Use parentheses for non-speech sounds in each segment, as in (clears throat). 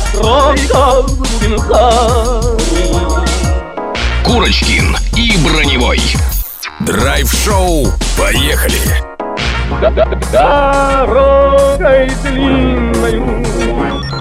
строго в Гугенхайме. Курочкин и Броневой. Драйв-шоу. Поехали! Дорогой длинною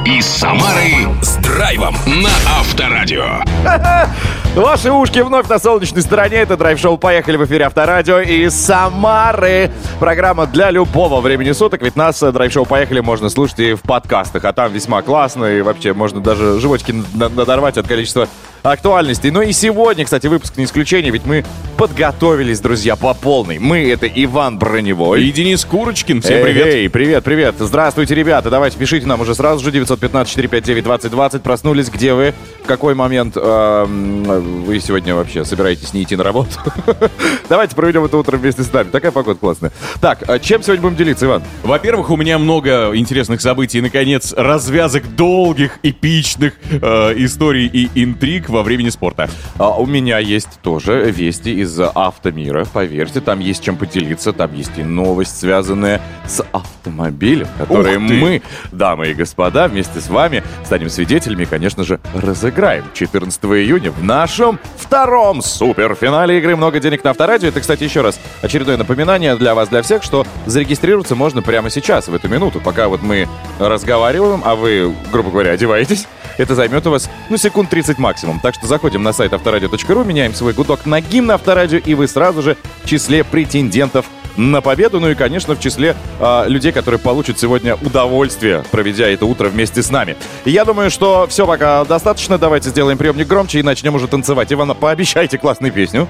Из Самары с драйвом на Авторадио. (laughs) Ваши ушки вновь на солнечной стороне. Это драйв-шоу «Поехали» в эфире Авторадио из Самары. Программа для любого времени суток. Ведь нас э, драйв-шоу «Поехали» можно слушать и в подкастах. А там весьма классно. И вообще можно даже животики на- надорвать от количества актуальностей. Ну и сегодня, кстати, выпуск не исключение. Ведь мы подготовились, друзья, по полной. Мы — это Иван Броневой. И Денис Курочкин. Всем привет. Эй, привет, привет. Здравствуйте, ребята. Давайте пишите нам уже сразу же 915-459-2020. Проснулись, где вы? В какой момент эм, вы сегодня вообще собираетесь не идти на работу? (laughs) Давайте проведем это утро вместе с нами. Такая погода классная. Так, а чем сегодня будем делиться, Иван? Во-первых, у меня много интересных событий и, наконец, развязок долгих, эпичных э, историй и интриг во времени спорта. А, у меня есть тоже вести из автомира. Поверьте, там есть чем поделиться. Там есть и новость, связанная с автомобилем, которые мы, дамы и господа, вместе с вами станем свидетелями и, конечно же, разыграем 14 июня в нашем втором суперфинале игры «Много денег на авторадио». Это, кстати, еще раз очередное напоминание для вас, для всех, что зарегистрироваться можно прямо сейчас, в эту минуту, пока вот мы разговариваем, а вы, грубо говоря, одеваетесь. (laughs) Это займет у вас, ну, секунд 30 максимум. Так что заходим на сайт авторадио.ру, меняем свой гудок на гимн авторадио, и вы сразу же в числе претендентов на победу, ну и, конечно, в числе а, людей, которые получат сегодня удовольствие, проведя это утро вместе с нами. Я думаю, что все пока достаточно. Давайте сделаем приемник громче и начнем уже танцевать. Ивана, пообещайте классную песню.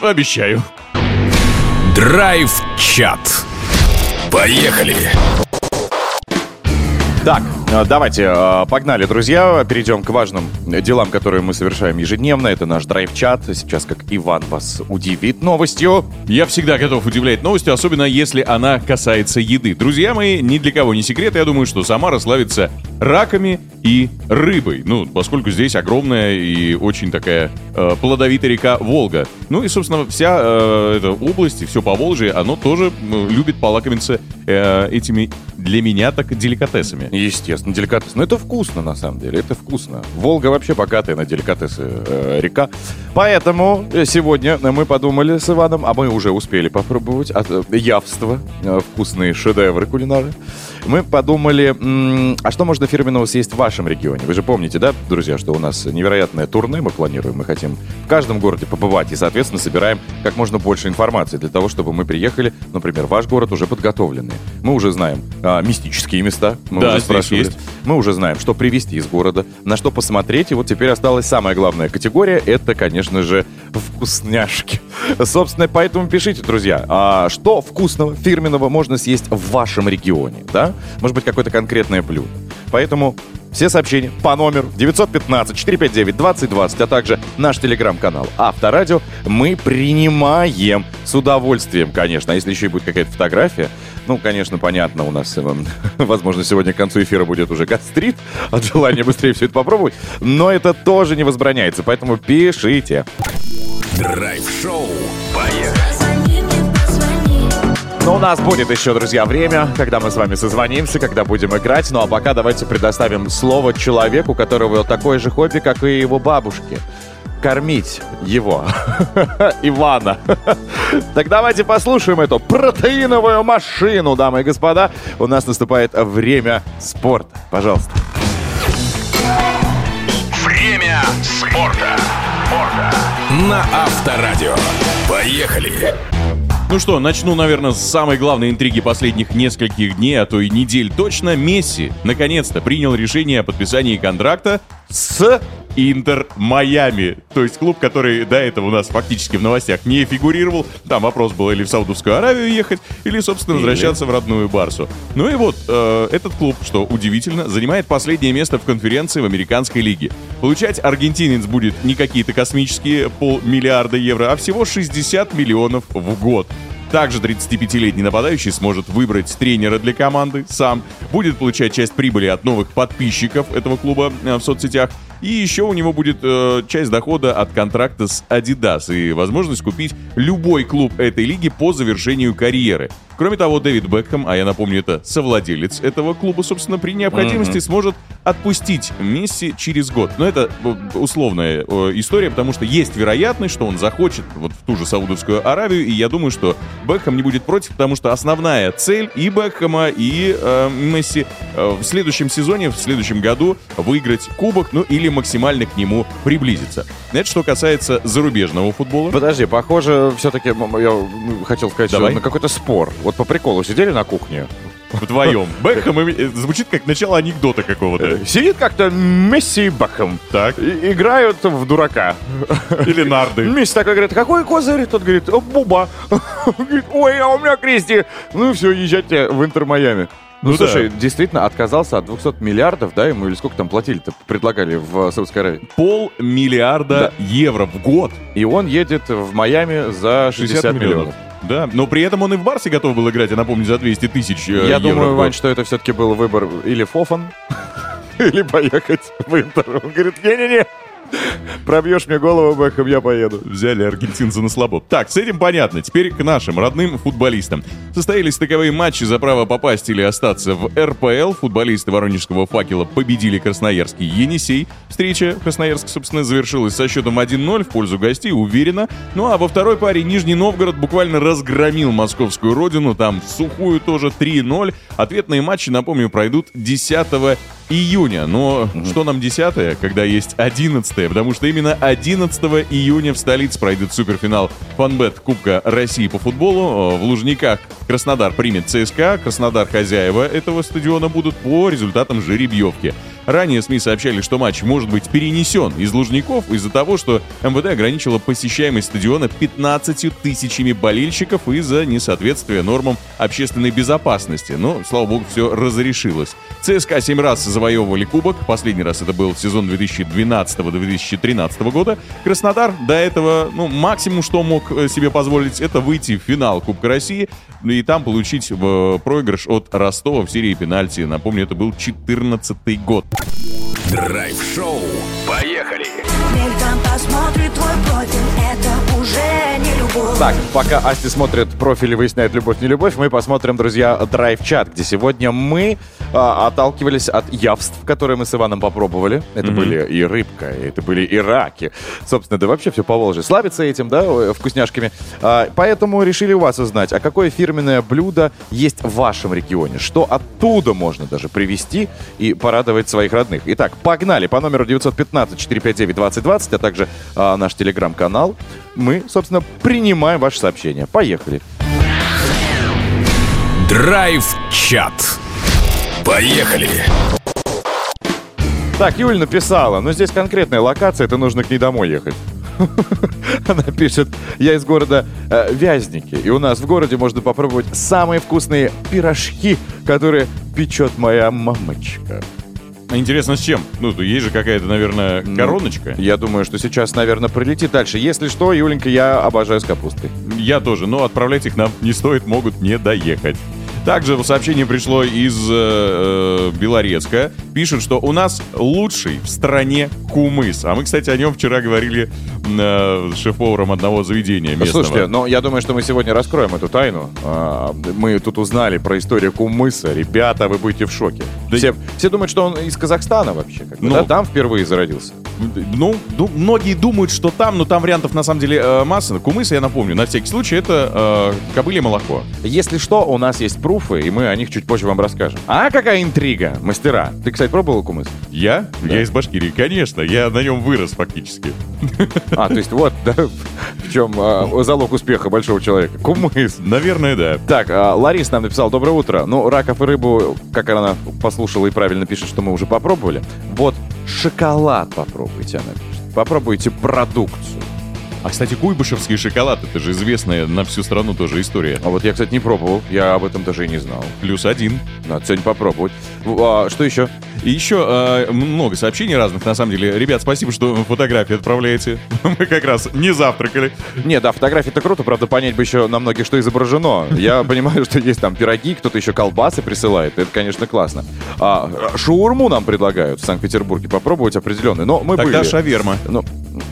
Обещаю. Драйв-чат. Поехали! Так, э, давайте, э, погнали, друзья. Перейдем к важным делам, которые мы совершаем ежедневно. Это наш драйв-чат. Сейчас, как Иван вас удивит новостью. Я всегда готов удивлять новостью, особенно если она касается еды. Друзья мои, ни для кого не секрет, я думаю, что Самара славится раками и рыбой. Ну, поскольку здесь огромная и очень такая э, плодовитая река Волга. Ну и, собственно, вся э, эта область и все Поволжье, оно тоже любит полакомиться э, этими для меня так деликатесами. Естественно, деликатес. Но это вкусно, на самом деле. Это вкусно. Волга вообще богатая на деликатесы э, река. Поэтому сегодня мы подумали с Иваном, а мы уже успели попробовать от э, явства, э, вкусные шедевры кулинары. Мы подумали, м, а что можно фирменного съесть в вашем регионе? Вы же помните, да, друзья, что у нас невероятное турне мы планируем. Мы хотим в каждом городе побывать и, соответственно, собираем как можно больше информации для того, чтобы мы приехали, например, в ваш город уже подготовленные. Мы уже знаем а, мистические места, мы Да, уже спрашивали. есть. Мы уже знаем, что привезти из города, на что посмотреть. И вот теперь осталась самая главная категория. Это, конечно же, вкусняшки. Собственно, поэтому пишите, друзья, а что вкусного, фирменного можно съесть в вашем регионе, да? Может быть, какое-то конкретное блюдо. Поэтому все сообщения по номеру 915-459-2020, а также наш телеграм-канал Авторадио мы принимаем с удовольствием, конечно. А если еще и будет какая-то фотография, ну, конечно, понятно, у нас, эм, (laughs) возможно, сегодня к концу эфира будет уже гастрит от желания быстрее все это попробовать, но это тоже не возбраняется, поэтому пишите. Драйв-шоу. Поехали! Но у нас будет еще, друзья, время, когда мы с вами созвонимся, когда будем играть. Ну а пока давайте предоставим слово человеку, у которого такое же хобби, как и его бабушки. Кормить его, (laughs) Ивана. (laughs) Так давайте послушаем эту протеиновую машину, дамы и господа. У нас наступает время спорта. Пожалуйста. Время спорта. На Авторадио. Поехали! Ну что, начну, наверное, с самой главной интриги последних нескольких дней, а то и недель точно. Месси наконец-то принял решение о подписании контракта с Интер Майами. То есть клуб, который до этого у нас фактически в новостях не фигурировал. Там вопрос был или в Саудовскую Аравию ехать, или, собственно, возвращаться в родную Барсу. Ну и вот, э, этот клуб, что удивительно, занимает последнее место в конференции в американской лиге. Получать аргентинец будет не какие-то космические полмиллиарда евро, а всего 60 миллионов в год. Также 35-летний нападающий сможет выбрать тренера для команды сам, будет получать часть прибыли от новых подписчиков этого клуба э, в соцсетях, и еще у него будет э, часть дохода от контракта с Adidas и возможность купить любой клуб этой лиги по завершению карьеры. Кроме того, Дэвид Бекхэм, а я напомню, это совладелец этого клуба, собственно, при необходимости сможет отпустить Месси через год. Но это э, условная э, история, потому что есть вероятность, что он захочет вот в ту же Саудовскую Аравию, и я думаю, что Бекхэм не будет против, потому что основная цель и Бекхэма, и э, Месси э, в следующем сезоне, в следующем году выиграть кубок, ну или максимально к нему приблизиться. Это что касается зарубежного футбола. Подожди, похоже, все-таки я хотел сказать, Давай. что на какой-то спор. Вот по приколу сидели на кухне. Вдвоем. (laughs) Бекхэм и- э, звучит как начало анекдота какого-то. Сидит как-то Месси и Бекхэм. Так. И- играют в дурака. (laughs) Или нарды. Месси такой говорит, какой козырь? Тот говорит, «О, Буба. (laughs) Говорит, ой, а у меня Кристи. Ну все, езжайте в Интер Майами. Ну, Ну слушай, действительно отказался от 200 миллиардов, да, ему или сколько там платили-то, предлагали в Саудовской Аравии. Полмиллиарда евро в год. И он едет в Майами за 60, миллионов. Да, но при этом он и в Барсе готов был играть, я напомню, за 200 тысяч э, Я евро думаю. Вань, что это все-таки был выбор или Фофан, (laughs) или поехать в Интер. Он говорит, не-не-не, пробьешь мне голову, Бэхэм, я поеду. Взяли аргентинца на слабо. Так, с этим понятно. Теперь к нашим родным футболистам. Состоялись таковые матчи за право попасть или остаться в РПЛ. Футболисты Воронежского факела победили Красноярский Енисей. Встреча в Красноярске, собственно, завершилась со счетом 1-0 в пользу гостей, уверенно. Ну а во второй паре Нижний Новгород буквально разгромил московскую родину. Там в сухую тоже 3-0. Ответные матчи, напомню, пройдут 10 июня. Но что нам 10 когда есть 11 Потому что именно 11 июня в столице пройдет суперфинал Фанбет Кубка России по футболу. Э, В Лужниках Краснодар примет ЦСКА. Краснодар хозяева этого стадиона будут по результатам жеребьевки. Ранее СМИ сообщали, что матч может быть перенесен из Лужников из-за того, что МВД ограничила посещаемость стадиона 15 тысячами болельщиков из-за несоответствия нормам общественной безопасности. Но, слава богу, все разрешилось. ЦСКА 7 раз завоевывали кубок. Последний раз это был сезон 2012-2013 года. Краснодар до этого, ну, максимум, что мог э, себе позволить, это выйти в финал Кубка России и там получить э, проигрыш от Ростова в серии пенальти. Напомню, это был 14 год. Драйв-шоу. Поехали! Мельком посмотрит твой профиль, это уже. Так, пока Асти смотрит профиль и выясняет любовь, не любовь, мы посмотрим, друзья, драйв-чат, где сегодня мы а, отталкивались от явств, которые мы с Иваном попробовали. Это были и рыбка, это были и раки. Собственно, да вообще все по Волжье. Славится этим, да, ой, вкусняшками. А, поэтому решили у вас узнать, а какое фирменное блюдо есть в вашем регионе? Что оттуда можно даже привезти и порадовать своих родных? Итак, погнали по номеру 915-459-2020, а также а, наш телеграм-канал. Мы, собственно, принимаем ваши сообщения. Поехали. Драйв-чат. Поехали! Так, Юль написала, но здесь конкретная локация, это нужно к ней домой ехать. (laughs) Она пишет, я из города э, Вязники, и у нас в городе можно попробовать самые вкусные пирожки, которые печет моя мамочка. А Интересно, с чем? Ну, есть же какая-то, наверное, короночка. Я думаю, что сейчас, наверное, прилетит дальше. Если что, Юленька, я обожаю с капустой. Я тоже, но отправлять их нам не стоит, могут не доехать. Также сообщение пришло из э, э, Белорецка. Пишут, что у нас лучший в стране кумыс. А мы, кстати, о нем вчера говорили э, шеф-поваром одного заведения местного. Слушайте, но я думаю, что мы сегодня раскроем эту тайну. А, Мы тут узнали про историю кумыса. Ребята, вы будете в шоке. Да все, все думают, что он из Казахстана вообще. как бы, Ну. да? Там впервые зародился. Ну, ду- многие думают, что там, но там вариантов на самом деле э, масса. Кумыс, я напомню, на всякий случай, это э, кобылье молоко. Если что, у нас есть пруфы, и мы о них чуть позже вам расскажем. А какая интрига, мастера? Ты, кстати, пробовал кумыс? Я? Я из Башкирии, конечно. Я на нем вырос фактически. А, то есть вот, да, в чем а, залог успеха большого человека. Кумыс. Наверное, да. Так, а, Ларис нам написал «Доброе утро». Ну, раков и рыбу, как она послушала и правильно пишет, что мы уже попробовали. Вот шоколад попробуйте, она пишет. Попробуйте продукцию. А, кстати, куйбышевский шоколад, это же известная на всю страну тоже история. А вот я, кстати, не пробовал. Я об этом даже и не знал. Плюс один. Надо сегодня попробовать. В- а, что еще? И еще э, много сообщений разных, на самом деле. Ребят, спасибо, что фотографии отправляете. (laughs) Мы как раз не завтракали. Не, да, фотографии-то круто, правда, понять бы еще на многих, что изображено. Я (laughs) понимаю, что есть там пироги, кто-то еще колбасы присылает. Это, конечно, классно. А, шаурму нам предлагают в Санкт-Петербурге попробовать определенный. Но мы Тогда были. шаверма. Ну,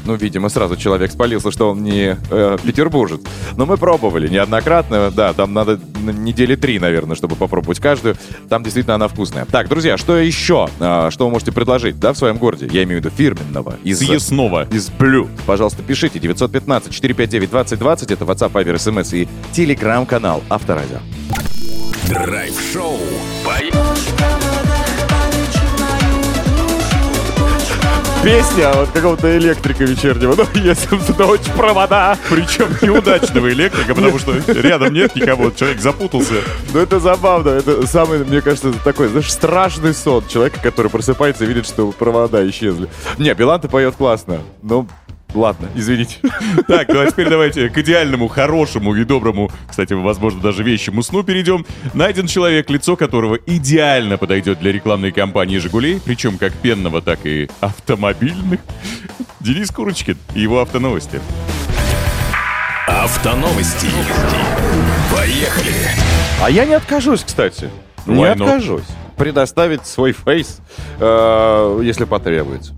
Ну, видимо, сразу человек спалился, что он не э, петербуржец. Но мы пробовали неоднократно. Да, там надо недели три, наверное, чтобы попробовать каждую. Там действительно она вкусная. Так, друзья, что еще? А, что вы можете предложить, да, в своем городе? Я имею в виду фирменного. Из, Съестного. из блюд. Пожалуйста, пишите. 915-459-2020. Это WhatsApp, Viber, SMS и телеграм-канал Авторадио. Драйв-шоу. Поехали. Песня вот какого-то электрика вечернего. Ну, если ночь провода. Причем неудачного электрика, потому что рядом нет никого, человек запутался. Ну, это забавно. Это самый, мне кажется, такой, знаешь, страшный сон человека, который просыпается и видит, что провода исчезли. Не, Билан-то поет классно. Ну, ладно, извините. (laughs) Так, ну а теперь давайте к идеальному, хорошему и доброму, кстати, возможно, даже вещему сну перейдем. Найден человек, лицо которого идеально подойдет для рекламной кампании «Жигулей», причем как пенного, так и автомобильных. (laughs) Денис Курочкин и его автоновости. Автоновости. Поехали. А я не откажусь, кстати. Не откажусь. Предоставить свой фейс, э, если потребуется.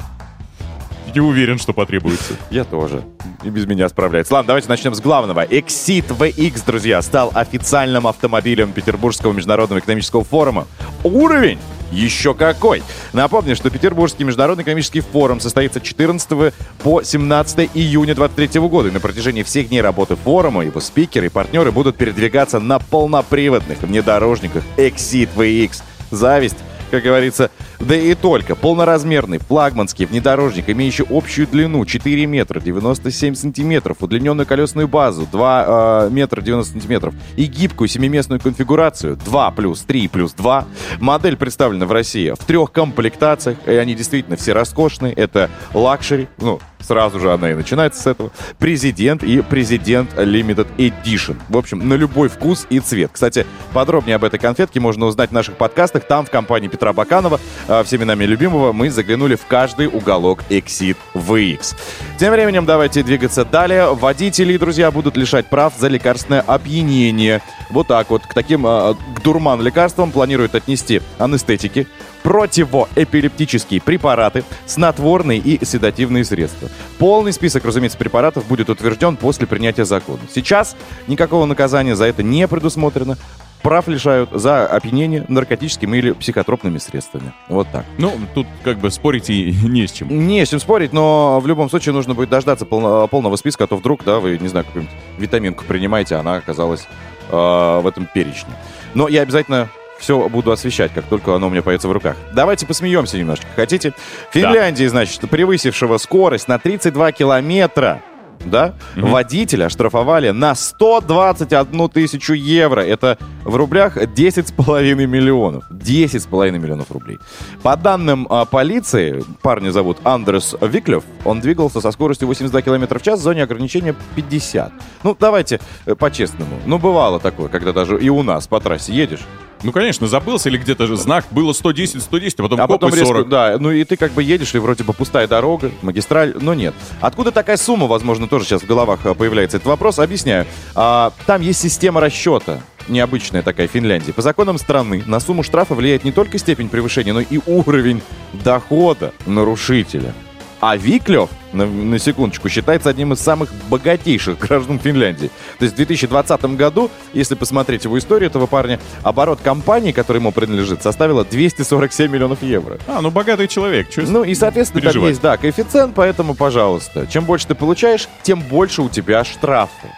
Не уверен, что потребуется. Я тоже. И без меня справляется. Ладно, давайте начнем с главного. Exit VX, друзья, стал официальным автомобилем Петербургского международного экономического форума. Уровень еще какой! Напомню, что Петербургский международный экономический форум состоится 14 по 17 июня 2023 года. И на протяжении всех дней работы форума его спикеры и партнеры будут передвигаться на полноприводных внедорожниках Exit VX. Зависть как говорится, да и только. Полноразмерный флагманский внедорожник, имеющий общую длину 4 метра 97 сантиметров, удлиненную колесную базу 2 э, метра 90 сантиметров и гибкую семиместную конфигурацию 2 плюс 3 плюс 2. Модель представлена в России в трех комплектациях, и они действительно все роскошные. Это luxury, ну, сразу же она и начинается с этого. President и President Limited Edition. В общем, на любой вкус и цвет. Кстати, подробнее об этой конфетке можно узнать в наших подкастах. Там, в компании Петра Баканова, всеми нами любимого, мы заглянули в каждый уголок Exeed VX. Тем временем давайте двигаться далее. Водители, друзья, будут лишать прав за лекарственное опьянение. Вот так вот. К таким э, к дурман лекарствам планируют отнести анестетики, противоэпилептические препараты, снотворные и седативные средства. Полный список, разумеется, препаратов будет утвержден после принятия закона. Сейчас никакого наказания за это не предусмотрено. Прав лишают за опьянение наркотическими или психотропными средствами. Вот так. Ну, тут как бы спорить и (laughs) не с чем. Не с чем спорить, но в любом случае нужно будет дождаться полно- полного списка, а то вдруг, да, вы, не знаю, какую-нибудь витаминку принимаете, а она оказалась э, в этом перечне. Но я обязательно все буду освещать, как только оно у меня появится в руках. Давайте посмеемся немножечко. Хотите? Финляндии, значит, превысившего скорость на 32 километра, да, водителя оштрафовали на 121 тысячу евро. Это в рублях 10,5 миллионов. 10,5 миллионов рублей. По данным а, полиции, парня зовут Андрес Виклев, он двигался со скоростью 82 км в час в зоне ограничения 50. Ну, давайте э, по-честному. Ну, бывало такое, когда даже и у нас по трассе едешь, Ну, конечно, забылся или где-то же знак было 110, 110, а потом а потом резко, 40. да, ну и ты как бы едешь, и вроде бы пустая дорога, магистраль, но нет. Откуда такая сумма, возможно, тоже сейчас в головах а, появляется этот вопрос, объясняю. А, там есть система расчета, необычная такая в Финляндии. По законам страны на сумму штрафа влияет не только степень превышения, но и уровень дохода нарушителя. А Виклев, на, на секундочку, считается одним из самых богатейших граждан Финляндии. То есть в 2020 году, если посмотреть его историю этого парня, оборот компании, которая ему принадлежит, составила 247 миллионов евро. А, ну богатый человек, Ну и, соответственно, там переживать? есть, да, коэффициент, поэтому, пожалуйста, чем больше ты получаешь, тем больше у тебя штрафы.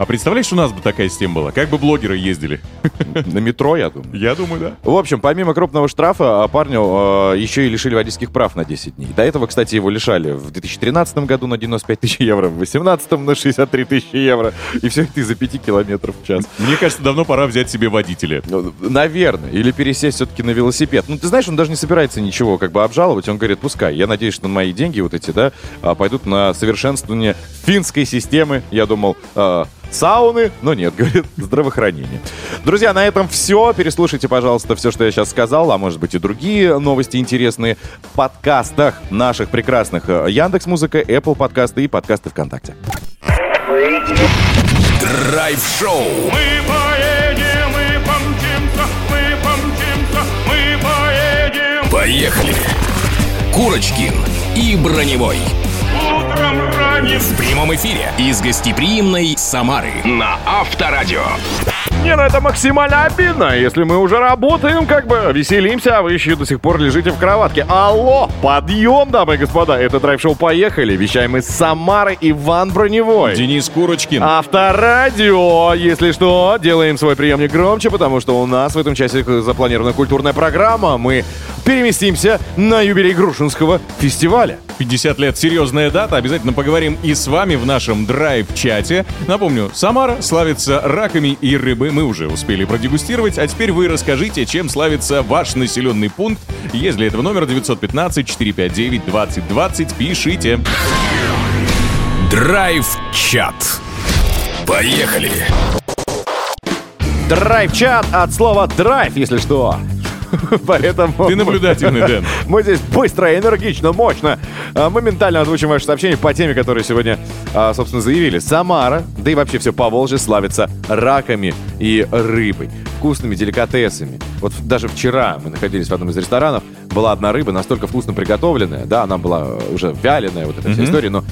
А представляешь, у нас бы такая система была? Как бы блогеры ездили? На метро, я думаю. Я думаю, да. В общем, помимо крупного штрафа, а, парню э, еще и лишили водительских прав на 10 дней. До этого, кстати, его лишали в 2013 году на 95 тысяч евро, в 2018 на 63 тысячи евро. И все это из-за 5 километров в час. Мне кажется, давно пора взять себе водителя. Ну, Наверное. Или пересесть все-таки на велосипед. Ну, ты знаешь, он даже не собирается ничего как бы обжаловать. Он говорит, пускай. Я надеюсь, что мои деньги вот эти, да, а, пойдут на совершенствование финской системы. Я думал, а, сауны, но нет, (laughs) говорит, здравоохранение. Друзья, на этом все. Переслушайте, пожалуйста, все, что я сейчас сказал, а может быть и другие новости интересные в подкастах наших прекрасных Яндекс Музыка, Apple подкасты и подкасты ВКонтакте. Драйв-шоу. Мы поедем, мы помчимся, мы помчимся, мы поедем. Поехали. Курочкин и Броневой. Тянет В прямом эфире из гостеприимной Самары на Авторадио. Не, ну это максимально обидно, если мы уже работаем, как бы веселимся, а вы еще до сих пор лежите в кроватке. Алло, подъем, дамы и господа, это драйв-шоу «Поехали». Вещаем из Самары Иван Броневой. Денис Курочкин. Авторадио, если что, делаем свой приемник громче, потому что у нас в этом часе запланирована культурная программа. Мы переместимся на юбилей Грушинского фестиваля. 50 лет серьезная дата. Обязательно поговорим и с вами в нашем драйв-чате. Напомню, Самара славится раками и рыбой. Мы уже успели продегустировать. А теперь вы расскажите, чем славится ваш населенный пункт. Если это номер 915-459-2020, пишите. Драйв-чат. Поехали. Драйв-чат от слова драйв, если что. (laughs) Поэтому... Ты наблюдательный, Дэн. (laughs) Мы здесь быстро, энергично, мощно, а, моментально озвучим ваши сообщения по теме, которые сегодня, а, собственно, заявили. Самара, да и вообще все по Волжье славится раками и рыбой, вкусными деликатесами. Вот даже вчера мы находились в одном из ресторанов, была одна рыба настолько вкусно приготовленная, да, она была уже вяленая, вот эта вся история, но...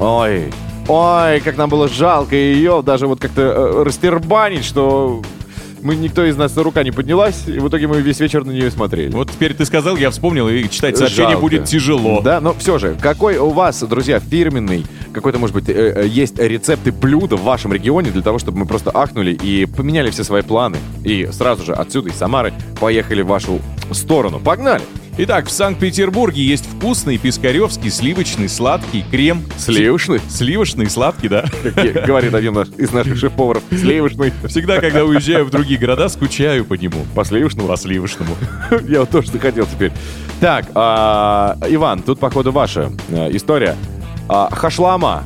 Ой, ой, как нам было жалко ее даже вот как-то э, растербанить, что мы никто из нас рука не поднялась, и в итоге мы весь вечер на нее смотрели. Вот теперь ты сказал, я вспомнил, и читать сообщение Жалко. будет тяжело. Да, но все же, какой у вас, друзья, фирменный, какой-то, может быть, э, э, есть рецепты блюда в вашем регионе для того, чтобы мы просто ахнули и поменяли все свои планы. И сразу же отсюда, из Самары, поехали в вашу сторону. Погнали! Итак, в Санкт-Петербурге есть вкусный пискаревский сливочный сладкий крем. Сливочный, Сливочный сладкий, да. как говорит один из наших (laughs) шеф-поваров. Сливочный. Всегда, когда уезжаю в другие города, скучаю по нему. По сливочному? По сливочному. (laughs) Я вот тоже захотел теперь. Так, а, Иван, тут, походу, ваша э, история. А, хашлама.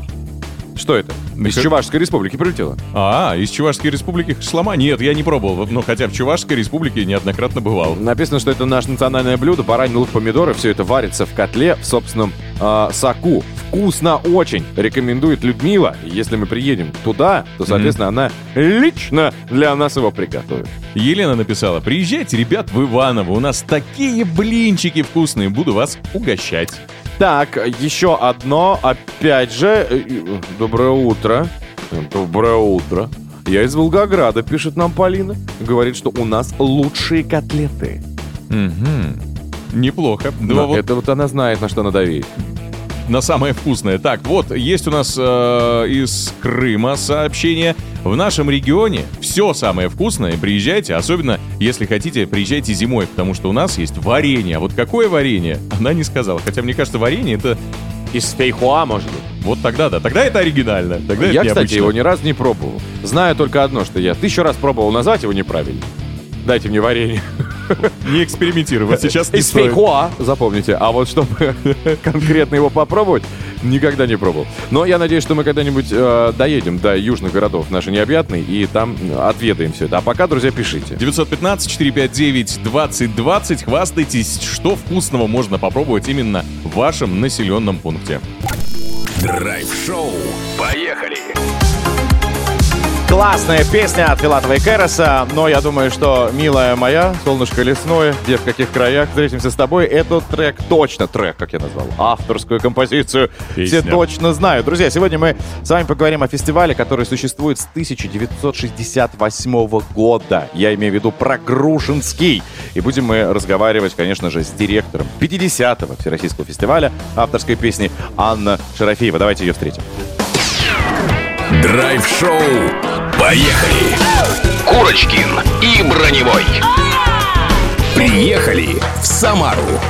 Что это? Из как- Чувашской республики прилетело. А, из Чувашской республики шлама? Нет, я не пробовал. Но хотя в Чувашской республике неоднократно бывал. Написано, что это наше национальное блюдо, баранин, лук, помидоры. Все это варится в котле в собственном а, соку. Вкусно очень, рекомендует Людмила. Если мы приедем туда, то, соответственно, она лично для нас его приготовит. Елена написала, приезжайте, ребят, в Иваново. У нас такие блинчики вкусные. Буду вас угощать. Так, еще одно, опять же, э, э, доброе утро. Доброе утро. Я из Волгограда, пишет нам Полина. Говорит, что у нас лучшие котлеты. Неплохо. Но Но вот Это вот она знает, на что надавить. На самое вкусное. Так, вот, есть у нас э, из Крыма сообщение. В нашем регионе все самое вкусное. Приезжайте, особенно если хотите, приезжайте зимой, потому что у нас есть варенье. А вот какое варенье? Она не сказала. Хотя, мне кажется, варенье это... Из фейхуа, может быть. Вот тогда да. Тогда это оригинально. Тогда Я, это кстати, его ни разу не пробовал. Знаю только одно, что я тысячу раз пробовал назвать его неправильно. Дайте мне варенье. (laughs) Не экспериментируй. Вот сейчас не Из стоит. фейхуа, запомните. А вот чтобы (laughs) конкретно его попробовать, никогда не пробовал. Но я надеюсь, что мы когда-нибудь э, доедем до южных городов нашей необъятной и там отведаем все это. А пока, друзья, пишите. 915-459-2020. Хвастайтесь, что вкусного можно попробовать именно в вашем населенном пункте. Драйв-шоу. Поехали. Классная песня от Филатова и Кэроса, но я думаю, что «Милая моя», «Солнышко лесное», «Где в каких краях встретимся с тобой» этот трек точно, трек, как я назвал, авторскую композицию, Песня. все точно знают. Друзья, сегодня мы с вами поговорим о фестивале, который существует с 1968 года. Я имею в виду про Грушинский. И будем мы разговаривать, конечно же, с директором 50-го Всероссийского фестиваля авторской песни Анна Шарафеева. Давайте ее встретим. Драйв-шоу. Поехали. Курочкин и Броневой. Приехали в Самару.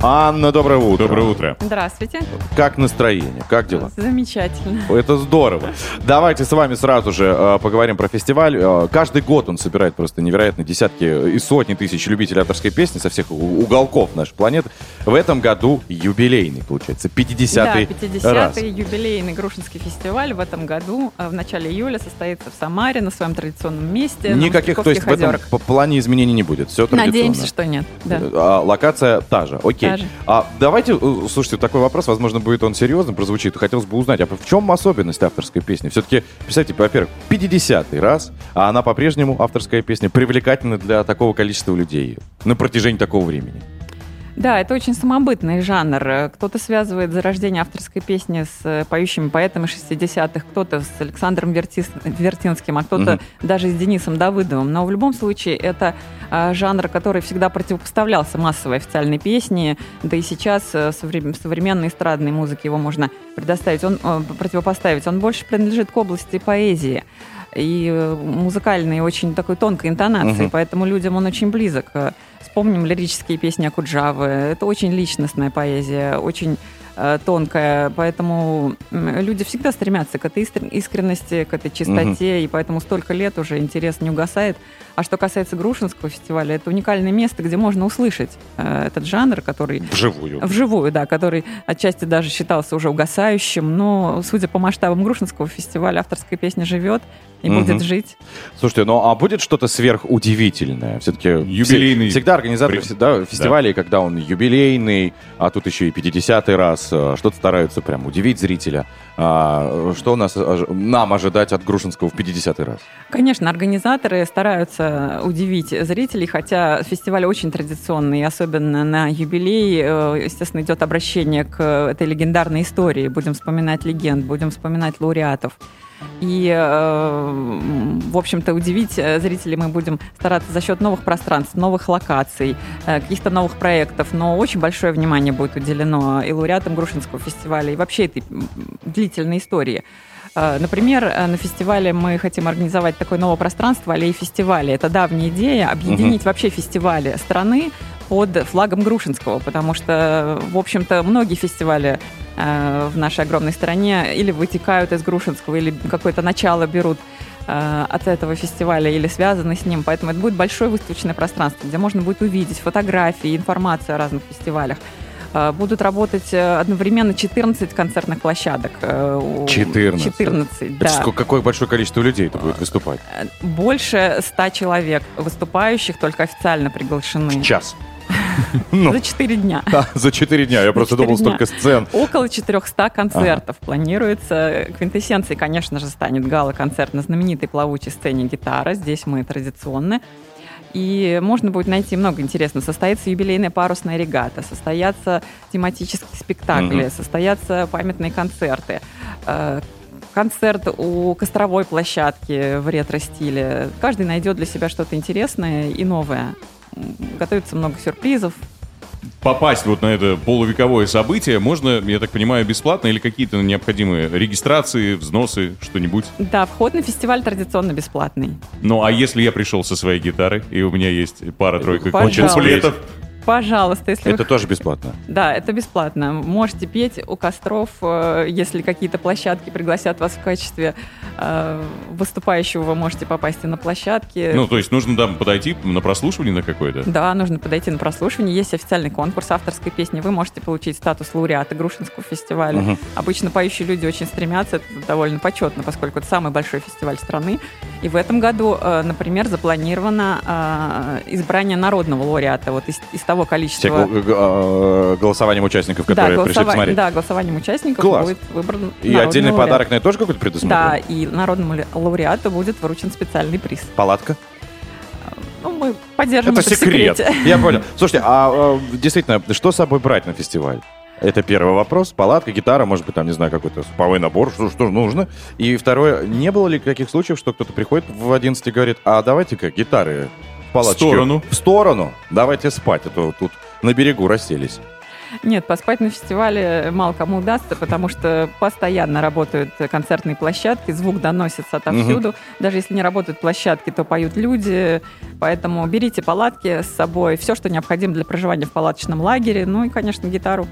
Анна, доброе утро. Доброе утро. Здравствуйте. Как настроение? Как дела? Замечательно. Это здорово. Давайте с вами сразу же э, поговорим про фестиваль. Э, каждый год он собирает просто невероятные десятки и сотни тысяч любителей авторской песни со всех уголков нашей планеты. В этом году юбилейный, получается, 50-й да, раз. 50-й юбилейный Грушинский фестиваль в этом году э, в начале июля состоится в Самаре на своем традиционном месте. Никаких, то есть в Мостиковских этом озерах. плане изменений не будет. Все традиционно. Надеемся, что нет. Да. А, локация та же, окей. Же. А давайте, э, слушайте, такой вопрос, возможно, будет он серьезно прозвучит. Хотелось бы узнать, а в чем особенность авторской песни? Все-таки, представьте, во-первых, 50-й раз, а она по-прежнему, авторская песня, привлекательна для такого количества людей на протяжении такого времени. Да, это очень самобытный жанр. Кто-то связывает зарождение авторской песни с э, поющими поэтами 60-х, кто-то с Александром Вертис, Вертинским, а кто-то Мгм. даже с Денисом Давыдовым. Но в любом случае это жанр, который всегда противопоставлялся массовой официальной песне, да и сейчас э, современной эстрадной музыке его можно предоставить, он, э, противопоставить. Он больше принадлежит к области поэзии и э, музыкальной очень такой тонкой интонации, Мгм. поэтому людям он очень близок. Э, Вспомним лирические песни Акуджавы. Это очень личностная поэзия, очень э, тонкая, поэтому люди всегда стремятся к этой искр- искренности, к этой чистоте, и поэтому столько лет уже интерес не угасает. А что касается Грушинского фестиваля, это уникальное место, где можно услышать э, этот жанр, который Вживую. Вживую, да, который отчасти даже считался уже угасающим, но, судя по масштабам Грушинского фестиваля, авторская песня живет и Мгм. будет жить. Слушайте, ну а будет что-то сверхудивительное? Все-таки Юбилейный. всегда организаторы При- всегда фестивалей, когда он юбилейный, а тут еще и 50-й раз, э, что-то стараются прям удивить зрителя. А, что нас нам ожидать от Грушинского в 50-й раз? Конечно, организаторы стараются удивить зрителей, хотя фестиваль очень традиционный, особенно на юбилей, э, естественно, идет обращение к этой легендарной истории. Будем вспоминать легенд, будем вспоминать лауреатов. И, э, в общем-то, удивить э, зрителей мы будем стараться за счет новых пространств, новых локаций, э, каких-то новых проектов. Но очень большое внимание будет уделено и лауреатам Грушинского фестиваля, и вообще этой длительной истории. Например, на фестивале мы хотим организовать такое новое пространство аллеи фестиваля. Это давняя идея объединить вообще фестивали страны под флагом Грушинского, потому что, в общем-то, многие фестивали в нашей огромной стране или вытекают из Грушинского, или какое-то начало берут э, от этого фестиваля или связаны с ним. Поэтому это будет большое выставочное пространство, где можно будет увидеть фотографии, информацию о разных фестивалях. Э, Будут работать э, одновременно 14 концертных площадок. э, у- 14? 14, Это да. сколько- какое большое количество людей это будет выступать? Э, Больше 100 человек выступающих только официально приглашены. В час. (laughs) Ну, За 4 дня. (laughs) да, за 4 дня. Я просто думал, дня. столько сцен. Около 400 концертов планируется. Квинтэссенцией, конечно же, станет гала-концерт на знаменитой плавучей сцене «Гитара». Здесь мы традиционны. И можно будет найти много интересного. Состоится юбилейная парусная регата, состоятся тематические спектакли, Мгм. состоятся памятные концерты. Э, Концерт у костровой площадки в ретро-стиле. Каждый найдет для себя что-то интересное и новое. Готовится много сюрпризов, Попасть вот на это полувековое событие можно, я так понимаю, бесплатно или какие-то необходимые регистрации, взносы, что-нибудь? Да, вход на фестиваль традиционно бесплатный. Ну, а если я пришел со своей гитарой, и у меня есть пара-тройка куплетов? Пожалуйста, если Это вы... тоже бесплатно. Да, это бесплатно. Можете петь у костров, э, если какие-то площадки пригласят вас в качестве э, выступающего, вы можете попасть и на площадки. Ну, то есть нужно там подойти на прослушивание на какое-то? Да, нужно подойти на прослушивание. Есть официальный конкурс авторской песни. Вы можете получить статус лауреата Грушинского фестиваля. Мгм. Обычно поющие люди очень стремятся. Это довольно почетно, поскольку это самый большой фестиваль страны. И в этом году, э, например, запланировано избрание народного лауреата. Вот из, из того Все количества... г- э, голосованием участников, Да, которые пришли голосова- посмотреть. да, голосованием участников Класс. будет выбран И отдельный лауреат. подарок на это тоже какой-то Да, предусмотрен? и народному лауреату будет вручен специальный приз. Палатка? Ну, мы поддержим Это это, секрет. Я понял. Слушайте, а э, действительно, что с собой брать на фестиваль? Это первый вопрос. Палатка, гитара, может быть, там, не знаю, какой-то суповой набор, что, что нужно. И второе, не было ли каких случаев, что кто-то приходит в 11 и говорит, а давайте-ка гитары в палаточке. В сторону. В сторону. Давайте спать, а то тут на берегу расселись. Нет, поспать на фестивале мало кому удастся, потому что постоянно работают концертные площадки, звук доносится отовсюду. Даже если не работают площадки, то поют люди. Поэтому берите палатки с собой, все, что необходимо для проживания в палаточном лагере, ну и, конечно, гитару.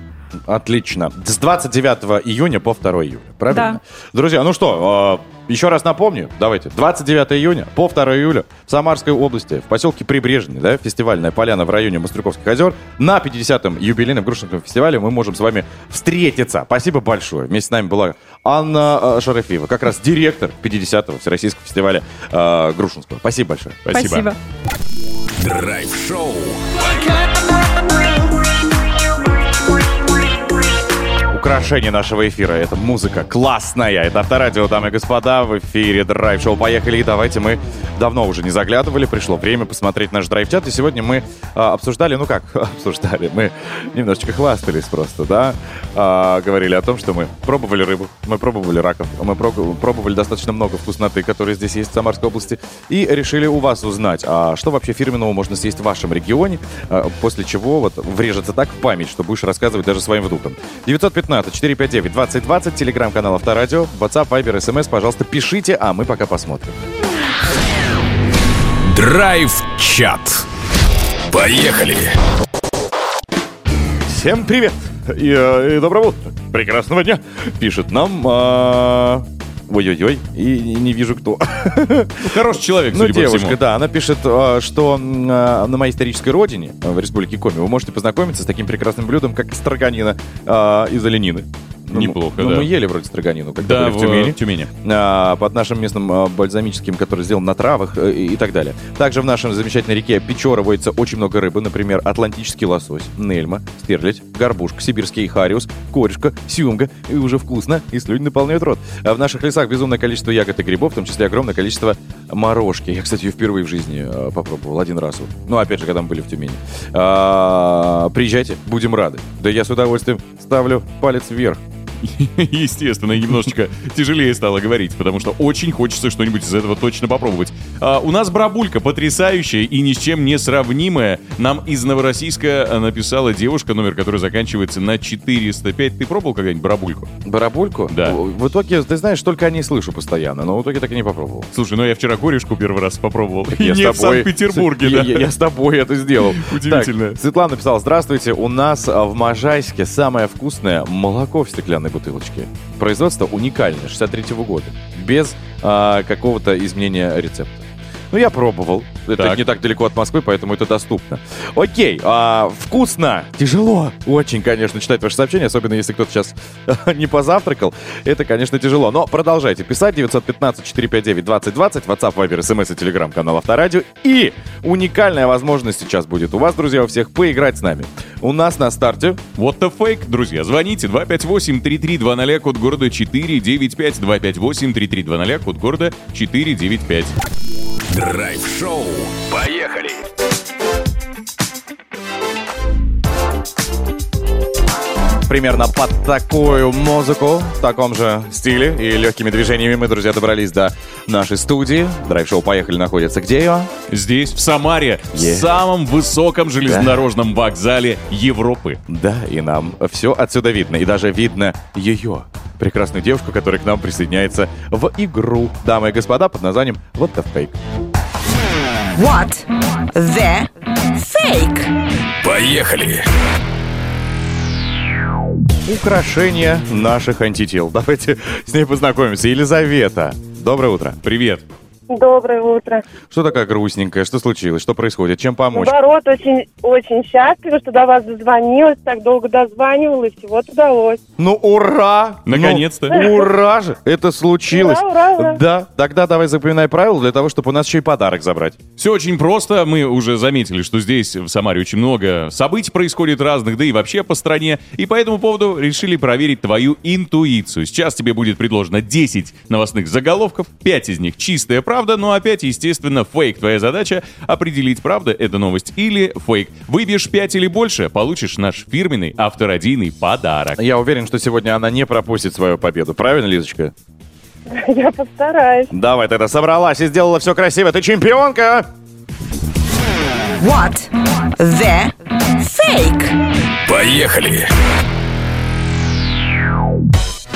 Отлично. С 29 июня по 2 июля, правильно? Да. Друзья, ну что, э, еще раз напомню, давайте. 29 июня по 2 июля в Самарской области, в поселке Прибрежный, да, фестивальная поляна в районе Мастрюковских озер, на 50-м юбилейном Грушинском фестивале мы можем с вами встретиться. Спасибо большое. Вместе с нами была Анна э, Шарафиева, как раз директор 50-го Всероссийского фестиваля э, Грушинского. Спасибо большое. Спасибо. Драйв-шоу. У украшение нашего эфира. Это музыка классная. Это авторадио, дамы и господа, в эфире драйв-шоу. Поехали. И давайте мы давно уже не заглядывали. Пришло время посмотреть наш драйв-чат. И сегодня мы а, обсуждали, ну как (laughs) обсуждали, мы немножечко хвастались просто, да? А, говорили о том, что мы пробовали рыбу, мы пробовали раков, мы про- пробовали достаточно много вкусноты, которые здесь есть в Самарской области. И решили у вас узнать, а что вообще фирменного можно съесть в вашем регионе, а, после чего вот врежется так в память, что будешь рассказывать даже своим внукам. 915-459-2020, телеграм-канал Авторадио, WhatsApp, Viber, SMS, пожалуйста, пишите, а мы пока посмотрим. Драйв-чат. Поехали. Всем привет и, э, и доброго утра, прекрасного дня, пишет нам... а, Ой-ой-ой, и не вижу кто. Хороший человек, Ну, девушка, всему. да, она пишет, а, что а, на моей исторической родине, а, в Республике Коми, вы можете познакомиться с таким прекрасным блюдом, как строганина из оленины. Ну, Неплохо, ну, да. мы ели вроде строганину, когда Да, были в в Тюмени. Тюмени. А, под нашим местным а, бальзамическим, который сделан на травах э, и, и так далее. Также в нашем замечательной реке Печора водится очень много рыбы, например, атлантический лосось, нельма, стерлядь, горбушка, сибирский хариус, корешка, сюмга, и уже вкусно, и слюни наполняют рот. А в наших лесах безумное количество ягод и грибов, в том числе огромное количество морожки. Я, кстати, ее впервые в жизни э, попробовал один раз. вот. Ну, опять же, когда мы были в Тюмени. А, приезжайте, будем рады. Да я с удовольствием ставлю палец вверх. (laughs) Естественно, немножечко тяжелее стало говорить, потому что очень хочется что-нибудь из этого точно попробовать. А, у нас барабулька потрясающая и ни с чем не сравнимая. Нам из Новороссийска написала девушка, номер которой заканчивается на 405. Ты пробовал когда-нибудь барабульку? Барабульку? Да. В итоге, ты знаешь, только о ней слышу постоянно, но в итоге так и не попробовал. Слушай, ну я вчера корешку первый раз попробовал. (laughs) Я не в Санкт-Петербурге, да. я- я с тобой это сделал. (laughs) Удивительно. Так, Светлана написала, здравствуйте, у нас а, в Можайске самое вкусное молоко в стеклянной бутылочке. Производство уникальное, 63 года, без а, какого-то изменения рецепта. Ну, я пробовал. Это Так. не так далеко от Москвы, поэтому это доступно. Окей, а, вкусно, тяжело. Очень, конечно, читать ваши сообщения, особенно если кто-то сейчас (laughs) не позавтракал. Это, конечно, тяжело. Но продолжайте писать. 915-459-2020, WhatsApp, Viber, SMS и Telegram, канал Авторадио. И уникальная возможность сейчас будет у вас, друзья, у всех поиграть с нами. У нас на старте What the fake, друзья. Звоните 258-3320, код города 495, 258-3320, код города 495. Драйв-шоу. Поехали. примерно под такую музыку, в таком же стиле и легкими движениями мы, друзья, добрались до нашей студии. Драйв-шоу «Поехали» находится где ее? Здесь, в Самаре, Е. в самом высоком железнодорожном вокзале Европы. Да, и нам все отсюда видно. И даже видно ее, прекрасную девушку, которая к нам присоединяется в игру, дамы и господа, под названием «What the Fake». What the fake? Поехали. Украшение наших антител. Давайте с ней познакомимся. Елизавета, доброе утро. Привет. Доброе утро. Что такая грустненькая? Что случилось? Что происходит? Чем помочь? Наоборот, очень, очень счастлива, что до вас дозвонилась, так долго дозванивала, и всего удалось. Ну, ура! Наконец-то. Ну, (laughs) ура же! Это случилось. Ура, ура, ура. Да, тогда давай запоминай правила для того, чтобы у нас еще и подарок забрать. Все очень просто. Мы уже заметили, что здесь, в Самаре, очень много событий происходит разных, да и вообще по стране. И по этому поводу решили проверить твою интуицию. Сейчас тебе будет предложено 10 новостных заголовков. 5 из них чистая правда, но опять, естественно, фейк. Твоя задача определить, правда это новость или фейк. Выбьешь 5 или больше, получишь наш фирменный авторадийный подарок. Я уверен, что сегодня она не пропустит свою победу. Правильно, Лизочка? (laughs) Я постараюсь. Давай тогда собралась и сделала все красиво. Ты чемпионка! What the fake? Поехали.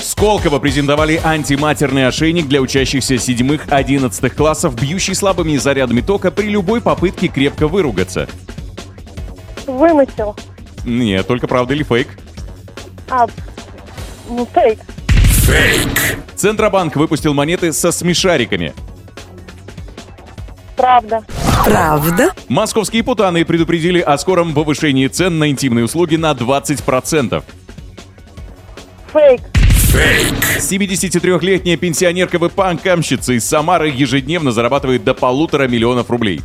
Сколково презентовали антиматерный ошейник для учащихся 7-11 классов, бьющий слабыми зарядами тока при любой попытке крепко выругаться. Вымысел. Нет, только правда или фейк. А, ну, фейк. Фейк. Центробанк выпустил монеты со смешариками. Правда. Правда? Московские путаны предупредили о скором повышении цен на интимные услуги на 20%. Фейк. Фейк. 73-летняя пенсионерка-выпанкамщица из Самары ежедневно зарабатывает до полутора миллионов рублей.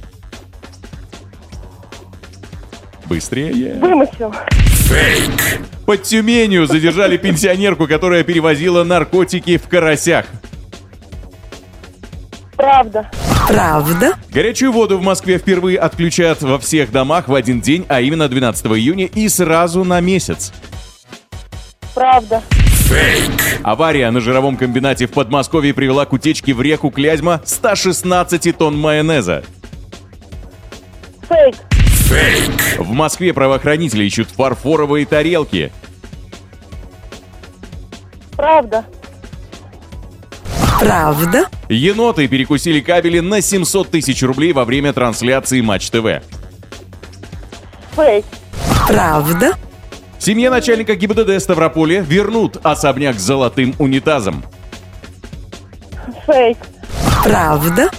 Быстрее. Вымысел. Фейк. Под Тюменью задержали пенсионерку, которая перевозила наркотики в карасях. Правда. Правда? Горячую воду в Москве впервые отключат во всех домах в один день, а именно 12 июня и сразу на месяц. Правда. Авария на жировом комбинате в Подмосковье привела к утечке в реку Клязьма 116 тонн майонеза. Фейк. В Москве правоохранители ищут фарфоровые тарелки. Правда. Правда? Еноты перекусили кабели на 700 тысяч рублей во время трансляции Матч ТВ. Фейк. Правда? Семье начальника ГИБДД Ставрополя вернут особняк с золотым унитазом. Фейк. Правда?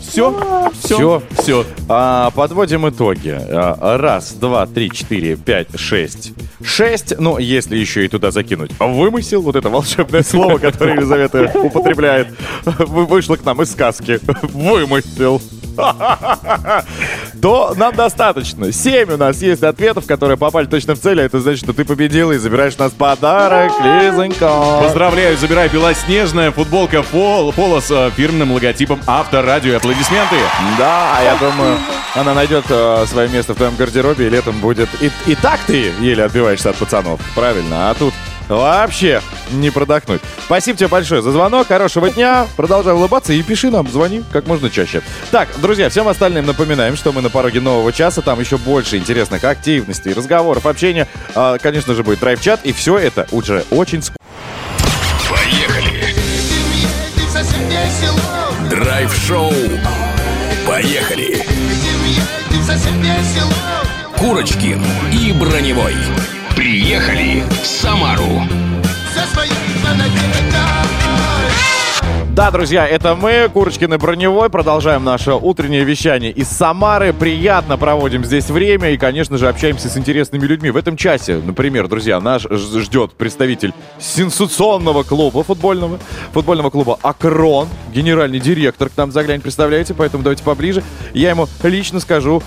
Все, Всё. все, все. А, подводим итоги. А, Раз, два, три, четыре, пять, шесть. Шесть, ну, если еще и туда закинуть. Вымысел, вот это волшебное слово, которое Елизавета употребляет, (laughs) вы- вышло к нам из сказки. Вымысел. (laughs) То нам достаточно. Семь у нас есть ответов, которые попали точно в цель, а это значит, что ты победила и забираешь у нас подарок, Лизонька. Поздравляю, забирай белоснежная футболка Пол, Пола с э, фирменным логотипом Авторадио. Аплодисменты. Да, а я думаю, она найдет э, свое место в твоем гардеробе, и летом будет... И, и так ты еле отбиваешься от пацанов, правильно? А тут вообще не продохнуть. Спасибо тебе большое за звонок, хорошего дня, продолжай улыбаться и пиши нам, звони как можно чаще. Так, друзья, всем остальным напоминаем, что мы на пороге нового часа, там еще больше интересных активностей, разговоров, общения. А, конечно же, будет драйв-чат, и все это уже очень скоро. Поехали. Драйв-шоу. Поехали. Курочкин и Броневой. Приехали в Самару. Да, друзья, это мы, Курочкин и Броневой. Продолжаем наше утреннее вещание из Самары. Приятно проводим здесь время и, конечно же, общаемся с интересными людьми. В этом часе, например, друзья, наш ж- ждет представитель сенсационного клуба футбольного, футбольного клуба «Акрон», генеральный директор к нам заглянет, представляете? Поэтому давайте поближе. Я ему лично скажу,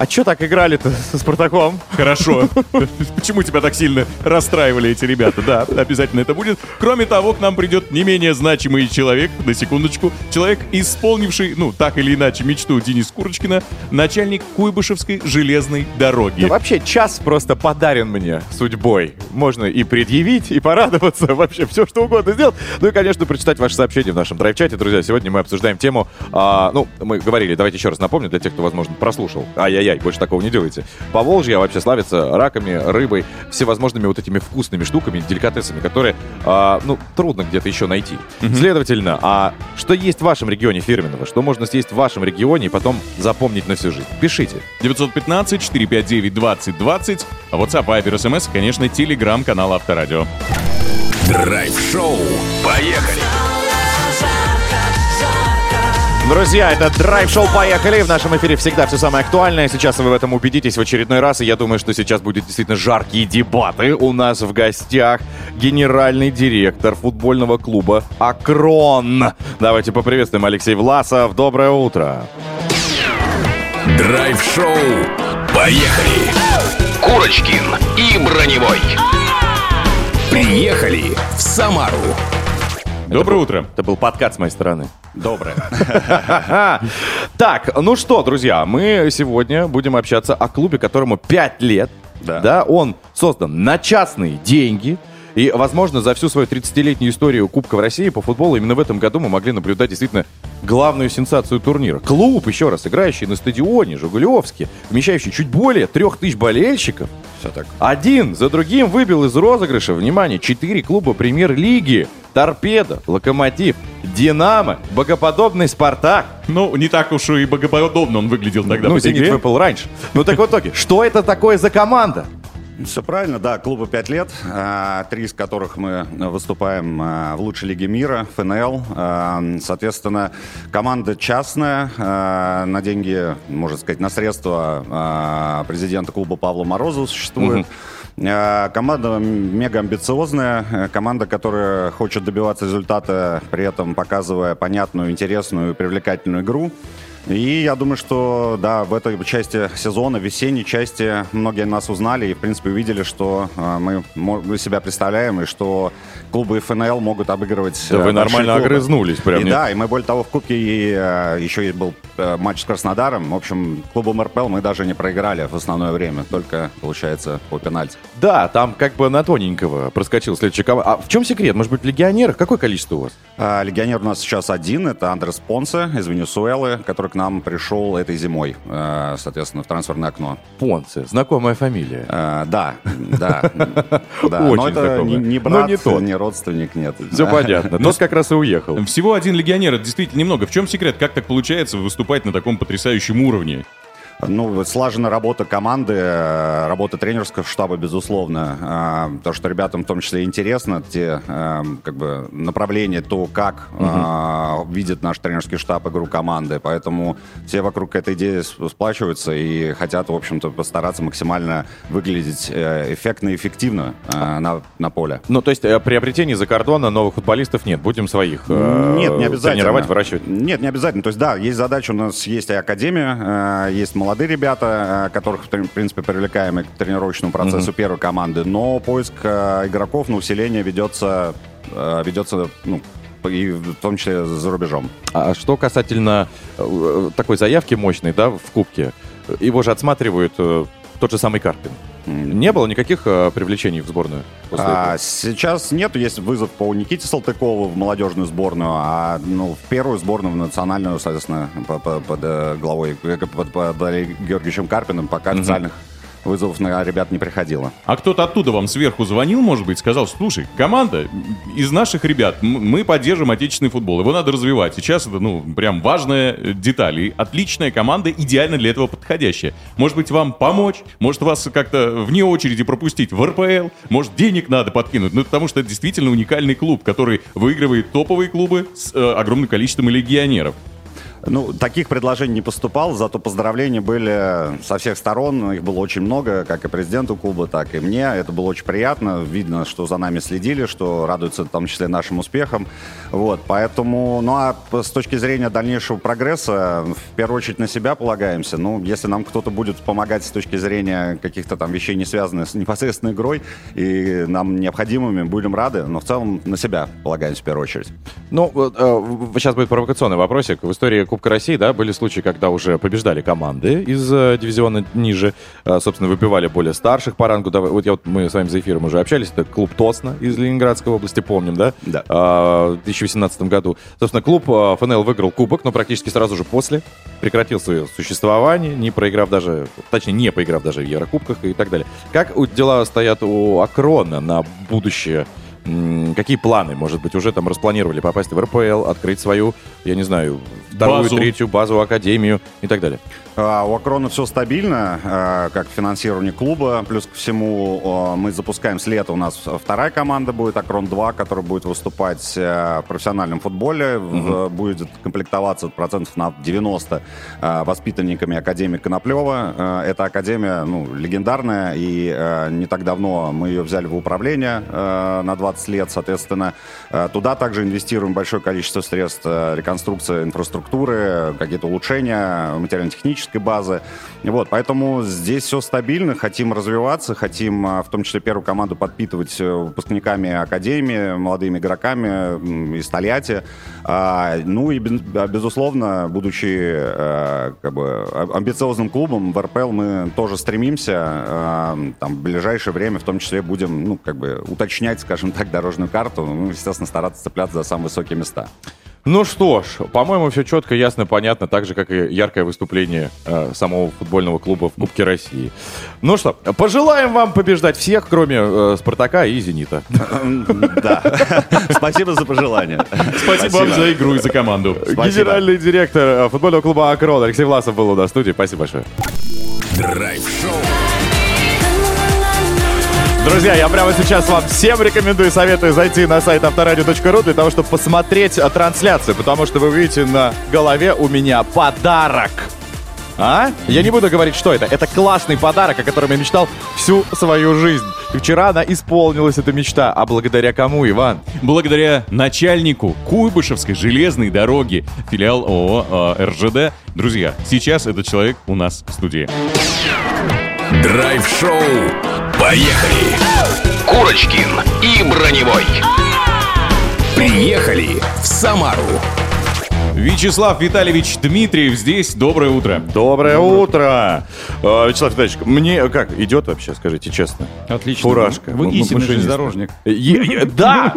а что так играли-то со Спартаком? Хорошо. (laughs) Почему тебя так сильно расстраивали эти ребята? Да, обязательно это будет. Кроме того, к нам придет не менее значимый человек, на секундочку, человек, исполнивший, ну, так или иначе, мечту Дениса Курочкина, начальник Куйбышевской железной дороги. Да вообще час просто подарен мне судьбой. Можно и предъявить, и порадоваться, (laughs) вообще все что угодно сделать. Ну и, конечно, прочитать ваши сообщения в нашем драйв-чате. Друзья, сегодня мы обсуждаем тему, а, ну, мы говорили, давайте еще раз напомню, для тех, кто, возможно, прослушал. Ай-яй-яй, больше такого не делайте. Поволжье вообще славится раками, рыбой, всевозможными вот этими вкусными штуками, деликатесами, которые, а, ну, трудно где-то еще найти. Следовательно, а что есть в вашем регионе фирменного? Что можно съесть в вашем регионе и потом запомнить на всю жизнь? Пишите. 915-459-2020, а WhatsApp, Viber, SMS, и, конечно, телеграм-канал Авторадио. Драйв-шоу. Поехали. Друзья, это драйв-шоу «Поехали». В нашем эфире всегда все самое актуальное. Сейчас вы в этом убедитесь в очередной раз. И я думаю, что сейчас будет действительно жаркие дебаты. У нас в гостях генеральный директор футбольного клуба «Акрон». Давайте поприветствуем Алексей Власов. Доброе утро. Драйв-шоу. Поехали. Курочкин и Броневой. Приехали в Самару. Доброе утро. Это был подкат с моей стороны. Доброе. (laughs) Так, ну что, друзья, мы сегодня будем общаться о клубе, которому 5 лет. Да. он создан на частные деньги. И, возможно, за всю свою 30-летнюю историю Кубка в России по футболу именно в этом году мы могли наблюдать действительно главную сенсацию турнира. Клуб, еще раз, играющий на стадионе Жигулевске, вмещающий чуть более 3000 болельщиков, Все так. один за другим выбил из розыгрыша, внимание, четыре клуба премьер-лиги. Торпедо, Локомотив, Динамо, Богоподобный Спартак. Ну, не так уж и богоподобно он выглядел тогда ну, Зенит игре. выпал раньше. Ну так в итоге, что это такое за команда? Все правильно, да, клубу 5 лет, а, три из которых мы выступаем а, в лучшей лиге мира, ФНЛ. А, Соответственно, команда частная, на деньги, можно сказать, на средства президента клуба Павла Морозова существует. Команда мега амбициозная, э, команда, которая хочет добиваться результата, при этом показывая понятную, интересную и привлекательную игру. И я думаю, что да, в этой части сезона, весенней части, многие нас узнали и, в принципе, увидели, что э, мы, мы себя представляем и что клубы ФНЛ могут обыгрывать. Да э, вы нормально клубы. огрызнулись прям, И нет? да, и мы, более того, в Кубке и, э, еще и был э, матч с Краснодаром. В общем, клубом РПЛ мы даже не проиграли в основное время, только, получается, по пенальти. Да, там как бы на тоненького проскочил следующий команда. А в чем секрет? Может быть, легионер? Какое количество у вас? А, Легионер у нас сейчас один, это Андрес Понсе из Венесуэлы, который к нам пришел этой зимой, э, соответственно, в трансферное окно. Понце. Знакомая фамилия. Э, Да, да. да. Очень Но это знакомая. не брат, не тот. не родственник, нет. Все понятно. Тот как раз и уехал. Всего один легионер, это действительно немного. В чем секрет? Как так получается выступать на таком потрясающем уровне? Ну, вот слаженная работа команды, э, работа тренерского штаба, безусловно. А, То, что ребятам в том числе интересно, те э, как бы направления, то, как а, видит наш тренерский штаб игру команды. Поэтому все вокруг этой идеи сплачиваются и хотят, в общем-то, постараться максимально выглядеть э, эффектно и эффективно э, на, на поле. Ну, то есть э, приобретений за кордона новых футболистов нет. Будем своих э, Нет, не обязательно. тренировать, выращивать. Нет, не обязательно. То есть, да, есть задача, у нас есть и академия, э, есть молодые ребята, э, которых, в принципе, привлекаем и к тренировочному процессу первой команды, но поиск э, игроков на усиление ведется, э, ведется ну, и в том числе за рубежом. А что касательно такой заявки мощной, да, в Кубке, его же отсматривают тот же самый Карпин. Не было никаких э, привлечений в сборную после А, этого? сейчас нету, есть вызов по Никите Салтыкову в молодежную сборную, а ну, в первую сборную, в национальную, соответственно, по- по- под э, главой, э, под, под Олегом Георгиевичем Карпиным, пока официальных вызовов на ребят не приходило. А кто-то оттуда вам сверху звонил, может быть, сказал, слушай, команда из наших ребят, мы поддержим отечественный футбол, его надо развивать. Сейчас это, ну, прям важная э, деталь. И отличная команда, идеально для этого подходящая. Может быть, вам помочь, может вас как-то вне очереди пропустить в РПЛ, может, денег надо подкинуть. Ну, потому что это действительно уникальный клуб, который выигрывает топовые клубы с э, огромным количеством легионеров. Ну, таких предложений не поступало, зато поздравления были со всех сторон. Их было очень много, как и президенту клуба, так и мне. Это было очень приятно. Видно, что за нами следили, что радуются в том числе нашим успехам. Вот, поэтому, ну а с точки зрения дальнейшего прогресса, в первую очередь на себя полагаемся. Ну, если нам кто-то будет помогать с точки зрения каких-то там вещей, не связанных с непосредственной игрой, и нам необходимыми, будем рады. Но в целом на себя полагаемся в первую очередь. Ну, э, сейчас будет провокационный вопросик. В истории Кубка России, да, были случаи, когда уже побеждали команды из э, дивизиона ниже, э, собственно, выпивали более старших по рангу. Да, вот я вот мы с вами за эфиром уже общались, это клуб Тосна из Ленинградской области, помним, да? Да. А, в 2018 году. Собственно, клуб э, ФНЛ выиграл кубок, но практически сразу же после прекратил свое существование, не проиграв даже, точнее, не поиграв даже в Еврокубках и так далее. Как дела стоят у Акрона на будущее? Какие планы, может быть, уже там распланировали попасть в РПЛ, открыть свою, я не знаю, вторую, Базу. третью базу, академию и так далее? А, У Акрона все стабильно, а, как финансирование клуба. Плюс ко всему мы запускаем с лета. У нас вторая команда будет, Акрон-2, которая будет выступать а, в профессиональном футболе. В- Будет комплектоваться процентов на 90 а, воспитанниками Академии Коноплева. Эта академия ну, легендарная, и а, не так давно мы ее взяли в управление а, на 20 лет, соответственно. Туда также инвестируем большое количество средств, реконструкция инфраструктуры, какие-то улучшения материально-технической базы. Вот, поэтому здесь все стабильно, хотим развиваться, хотим а, в том числе первую команду подпитывать э, выпускниками академии, молодыми игроками из Тольятти. А, Ну и, а, безусловно, будучи э, как бы амбициозным клубом, в РПЛ мы тоже стремимся. Там, в ближайшее время в том числе будем ну, как бы уточнять, скажем так, дорожную карту. Ну, естественно, стараться цепляться за самые высокие места. Ну что ж, по-моему, все четко, ясно, понятно, так же, как и яркое выступление э, самого футбольного клуба в Кубке России. Ну что, пожелаем вам побеждать всех, кроме э, Спартака и Зенита. (laughs) Да. (laughs) Спасибо за пожелание. Спасибо, вам за игру и за команду. Генеральный директор э, футбольного клуба «Акрон» Алексей Власов был у нас в студии. Спасибо большое. Драйв-шоу. Друзья, я прямо сейчас вам всем рекомендую, советую зайти на сайт авторадио.ру для того, чтобы посмотреть э, трансляцию, потому что вы увидите на голове у меня подарок. А? Я не буду говорить, что это. Это классный подарок, о котором я мечтал всю свою жизнь. И вчера она исполнилась, эта мечта. А благодаря кому, Иван? Благодаря начальнику Куйбышевской железной дороги, филиал ООО э, РЖД. Друзья, сейчас этот человек у нас в студии. Драйв-шоу. Поехали! Курочкин и Броневой. Приехали в Самару. Вячеслав Витальевич Дмитриев здесь. Доброе утро. Доброе утро! А, Вячеслав Витальевич, мне как, идет вообще, скажите честно? Отлично. Фуражка. Вы М- истинный машинист. железнодорожник. Е- е- Да,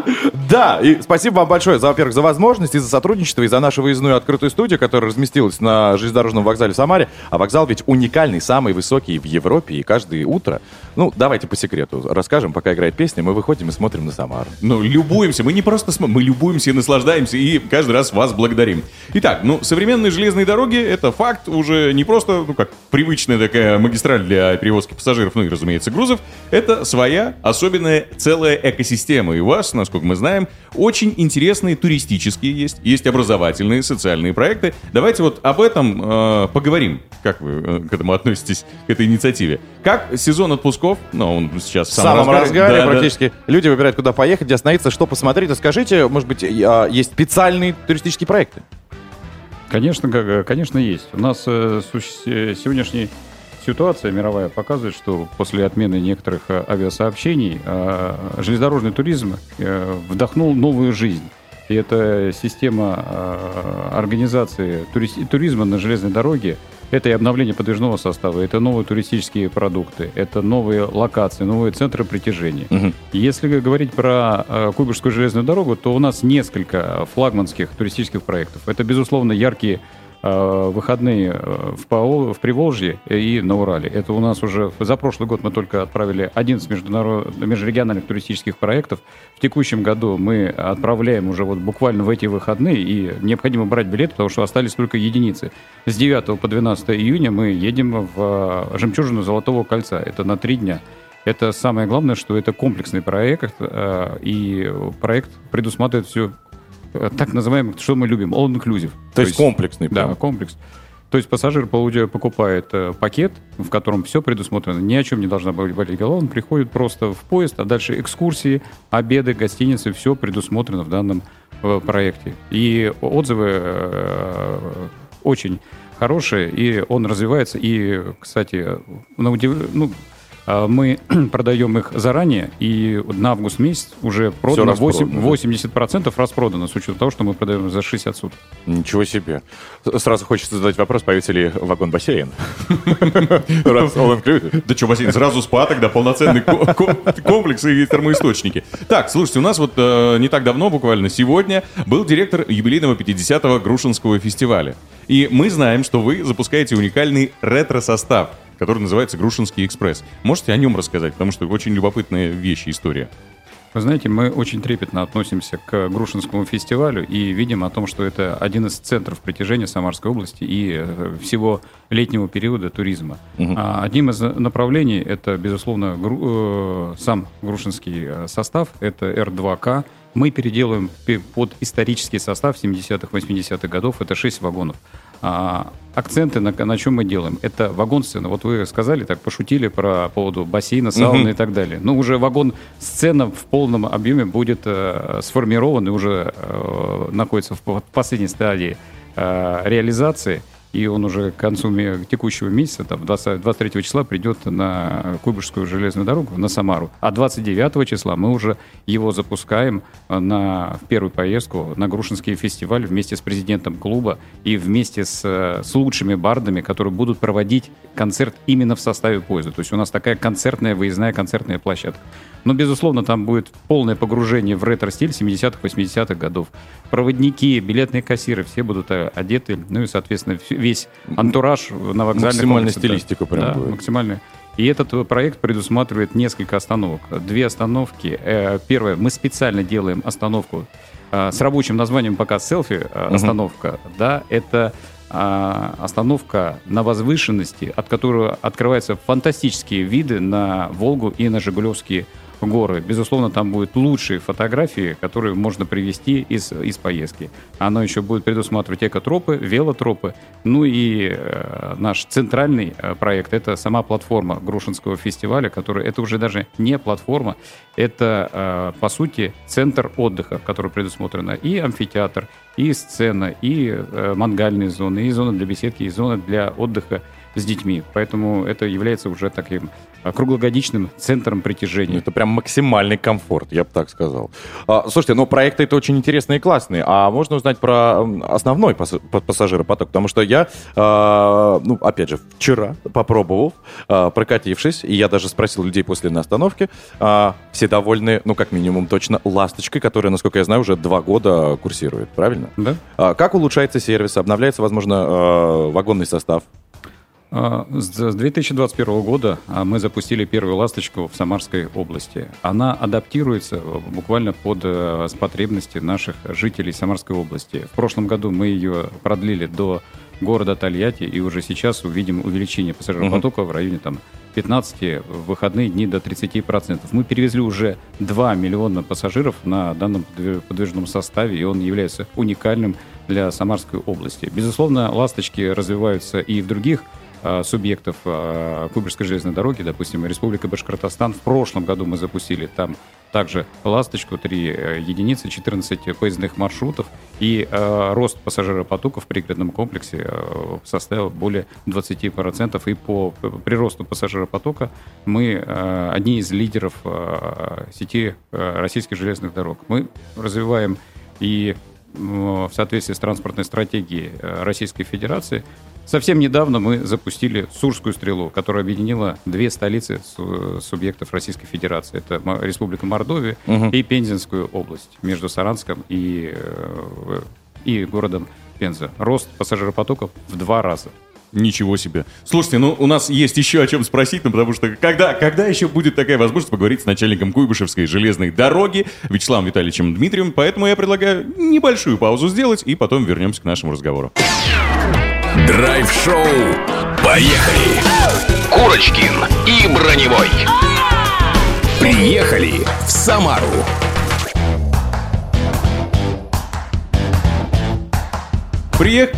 да. И спасибо вам большое, за, во-первых, за возможность и за сотрудничество, и за нашу выездную открытую студию, которая разместилась на железнодорожном вокзале в Самаре. А вокзал ведь уникальный, самый высокий в Европе, и каждое утро, ну, давайте по секрету расскажем, пока играет песня, мы выходим и смотрим на Самару. Ну, любуемся. Мы не просто смотрим, мы любуемся и наслаждаемся, и каждый раз вас благодарим. Итак, ну, современные железные дороги — это факт уже не просто, ну, как привычная такая магистраль для перевозки пассажиров, ну и, разумеется, грузов. Это своя особенная целая экосистема. И у вас, насколько мы знаем, очень интересные туристические есть, есть образовательные, социальные проекты. Давайте вот об этом э, поговорим. Как вы э, к этому относитесь, к этой инициативе? Как сезон отпусков, ну, он сейчас В самом разгаре. разгаре Да, да. практически. Люди выбирают, куда поехать, где остановиться, что посмотреть. А скажите, может быть, а, есть специальные туристические проекты? Конечно, г- конечно, есть. У нас э, э, сегодняшняя ситуация мировая показывает, что после отмены некоторых э, авиасообщений э, железнодорожный туризм э, вдохнул новую жизнь. И эта система э, организации тури- туризма на железной дороге, это и обновление подвижного состава, это новые туристические продукты, это новые локации, новые центры притяжения. Если говорить про э, Куйбышевскую железную дорогу, то у нас несколько флагманских туристических проектов. Это, безусловно, яркие выходные э, в, Пау- в Приволжье и на Урале. Это у нас уже за прошлый год мы только отправили 11 международ... межрегиональных туристических проектов. В текущем году мы отправляем уже вот буквально в эти выходные, и необходимо брать билеты, потому что остались только единицы. С 9 по 12 июня мы едем в э, «Жемчужину Золотого кольца». Это на три дня. Это самое главное, что это комплексный проект, э, и проект предусматривает все так называемый, что мы любим, all inclusive. То есть комплексный Да, прям. комплекс. То есть пассажир покупает э, пакет, в котором все предусмотрено, ни о чем не должна болеть голова, он приходит просто в поезд, а дальше экскурсии, обеды, гостиницы, все предусмотрено в данном э, проекте. И отзывы э, очень хорошие, и он развивается. И, кстати, на удив- ну, мы (clears throat) продаем их заранее, и на август месяц уже продано распродано, 8, да? 80% распродано, с учетом того, что мы продаем за 60 суток. Ничего себе. Сразу хочется задать вопрос, появится ли вагон-бассейн? (laughs) Да что, бассейн, сразу спа тогда, полноценный ко- ко- комплекс и термоисточники. Так, слушайте, у нас вот э, не так давно, буквально сегодня, был директор юбилейного 50-го Грушинского фестиваля. И мы знаем, что вы запускаете уникальный ретро-состав, который называется «Грушинский экспресс». Можете о нем рассказать, потому что очень любопытная вещь история. Вы знаете, мы очень трепетно относимся к Грушинскому фестивалю и видим о том, что это один из центров притяжения Самарской области и э, всего летнего периода туризма. А одним из направлений это, безусловно, гру- э, сам Грушинский э, состав, это Р2К. Мы переделываем пе- под исторический состав 70-х, 80-х годов, это 6 вагонов. А, акценты на, на чем мы делаем? Это вагон-сцена. Вот вы сказали, так пошутили про поводу бассейна, сауны и так далее. Но уже вагон-сцена в полном объеме будет э, сформирован и уже э, находится в, в последней стадии э, реализации. И он уже к концу текущего месяца, там, 20 23 числа, придет на Куйбышевскую железную дорогу, на Самару. А 29 числа мы уже его запускаем э, на, в первую поездку на Грушинский фестиваль вместе с президентом клуба и вместе с, э, с лучшими бардами, которые будут проводить концерт именно в составе поезда. То есть у нас такая концертная, выездная концертная площадка. Но, безусловно, там будет полное погружение в ретро-стиль 70-х, 80-х годов. Проводники, билетные кассиры, все будут э, одеты. Ну и, соответственно, весь антураж на вокзальных Максимальная да. стилистика прям Да, будет. максимальная. И этот э, проект предусматривает несколько остановок. Две остановки. Э, Первое, мы специально делаем остановку с рабочим названием пока селфи остановка. Да, это остановка на возвышенности, от которой открываются фантастические виды на Волгу и на Жигулевские горы, безусловно, там будут лучшие фотографии, которые можно привести из, из поездки. Оно еще будет предусматривать экотропы, велотропы. Ну и э, наш центральный э, проект — это сама платформа Грушинского фестиваля, которая, это уже даже не платформа, это, э, по сути, центр отдыха, который предусмотрено и амфитеатр, и сцена, и э, мангальные зоны, и зона для беседки, и зона для отдыха с детьми. Поэтому это является уже таким а, круглогодичным центром притяжения. Это прям максимальный комфорт, я бы так сказал. А, слушайте, ну проекты это очень интересные и классные. А можно узнать про основной пас- па- пассажиропоток? Потому что я, а, ну, опять же, вчера попробовал, а, прокатившись, и я даже спросил людей после на остановке, а, все довольны, ну, как минимум, точно ласточкой, которая, насколько я знаю, уже два года курсирует, правильно? Да. А, как улучшается сервис? Обновляется, возможно, а, вагонный состав? А, С с 2021 года а, мы запустили первую «Ласточку» в Самарской области. Она адаптируется э, буквально под э, потребности наших жителей Самарской области. В прошлом году мы ее продлили до города Тольятти, и уже сейчас увидим увеличение пассажиропотока в районе там, 15, в выходные дни до 30%. Мы перевезли уже 2 миллиона пассажиров на данном подвиж- подвижном составе, и он является уникальным для Самарской области. Безусловно, «Ласточки» развиваются и в других субъектов а, Кубрской железной дороги, допустим, Республика Башкортостан. В прошлом году мы запустили там также «Ласточку», 3 единицы, 14 поездных маршрутов, и э, рост пассажиропотока в пригородном комплексе э, составил более 20%. И по приросту пассажиропотока мы э, одни из лидеров э, сети э, российских железных дорог. Мы развиваем и в соответствии с транспортной стратегией э, Российской Федерации Совсем недавно мы запустили Сурскую стрелу, которая объединила две столицы су- субъектов Российской Федерации. Это Республика Мордовия Мгм. и Пензенскую область между Саранском и, э, и городом Пенза. Рост пассажиропотоков в два раза. Ничего себе. Слушайте, ну у нас есть еще о чем спросить, ну потому что когда, когда еще будет такая возможность поговорить с начальником Куйбышевской железной дороги Вячеславом Витальевичем Дмитриевым, поэтому я предлагаю небольшую паузу сделать и потом вернемся к нашему разговору. Драйв-шоу. Поехали! Курочкин и Броневой. Приехали в Самару. Приех...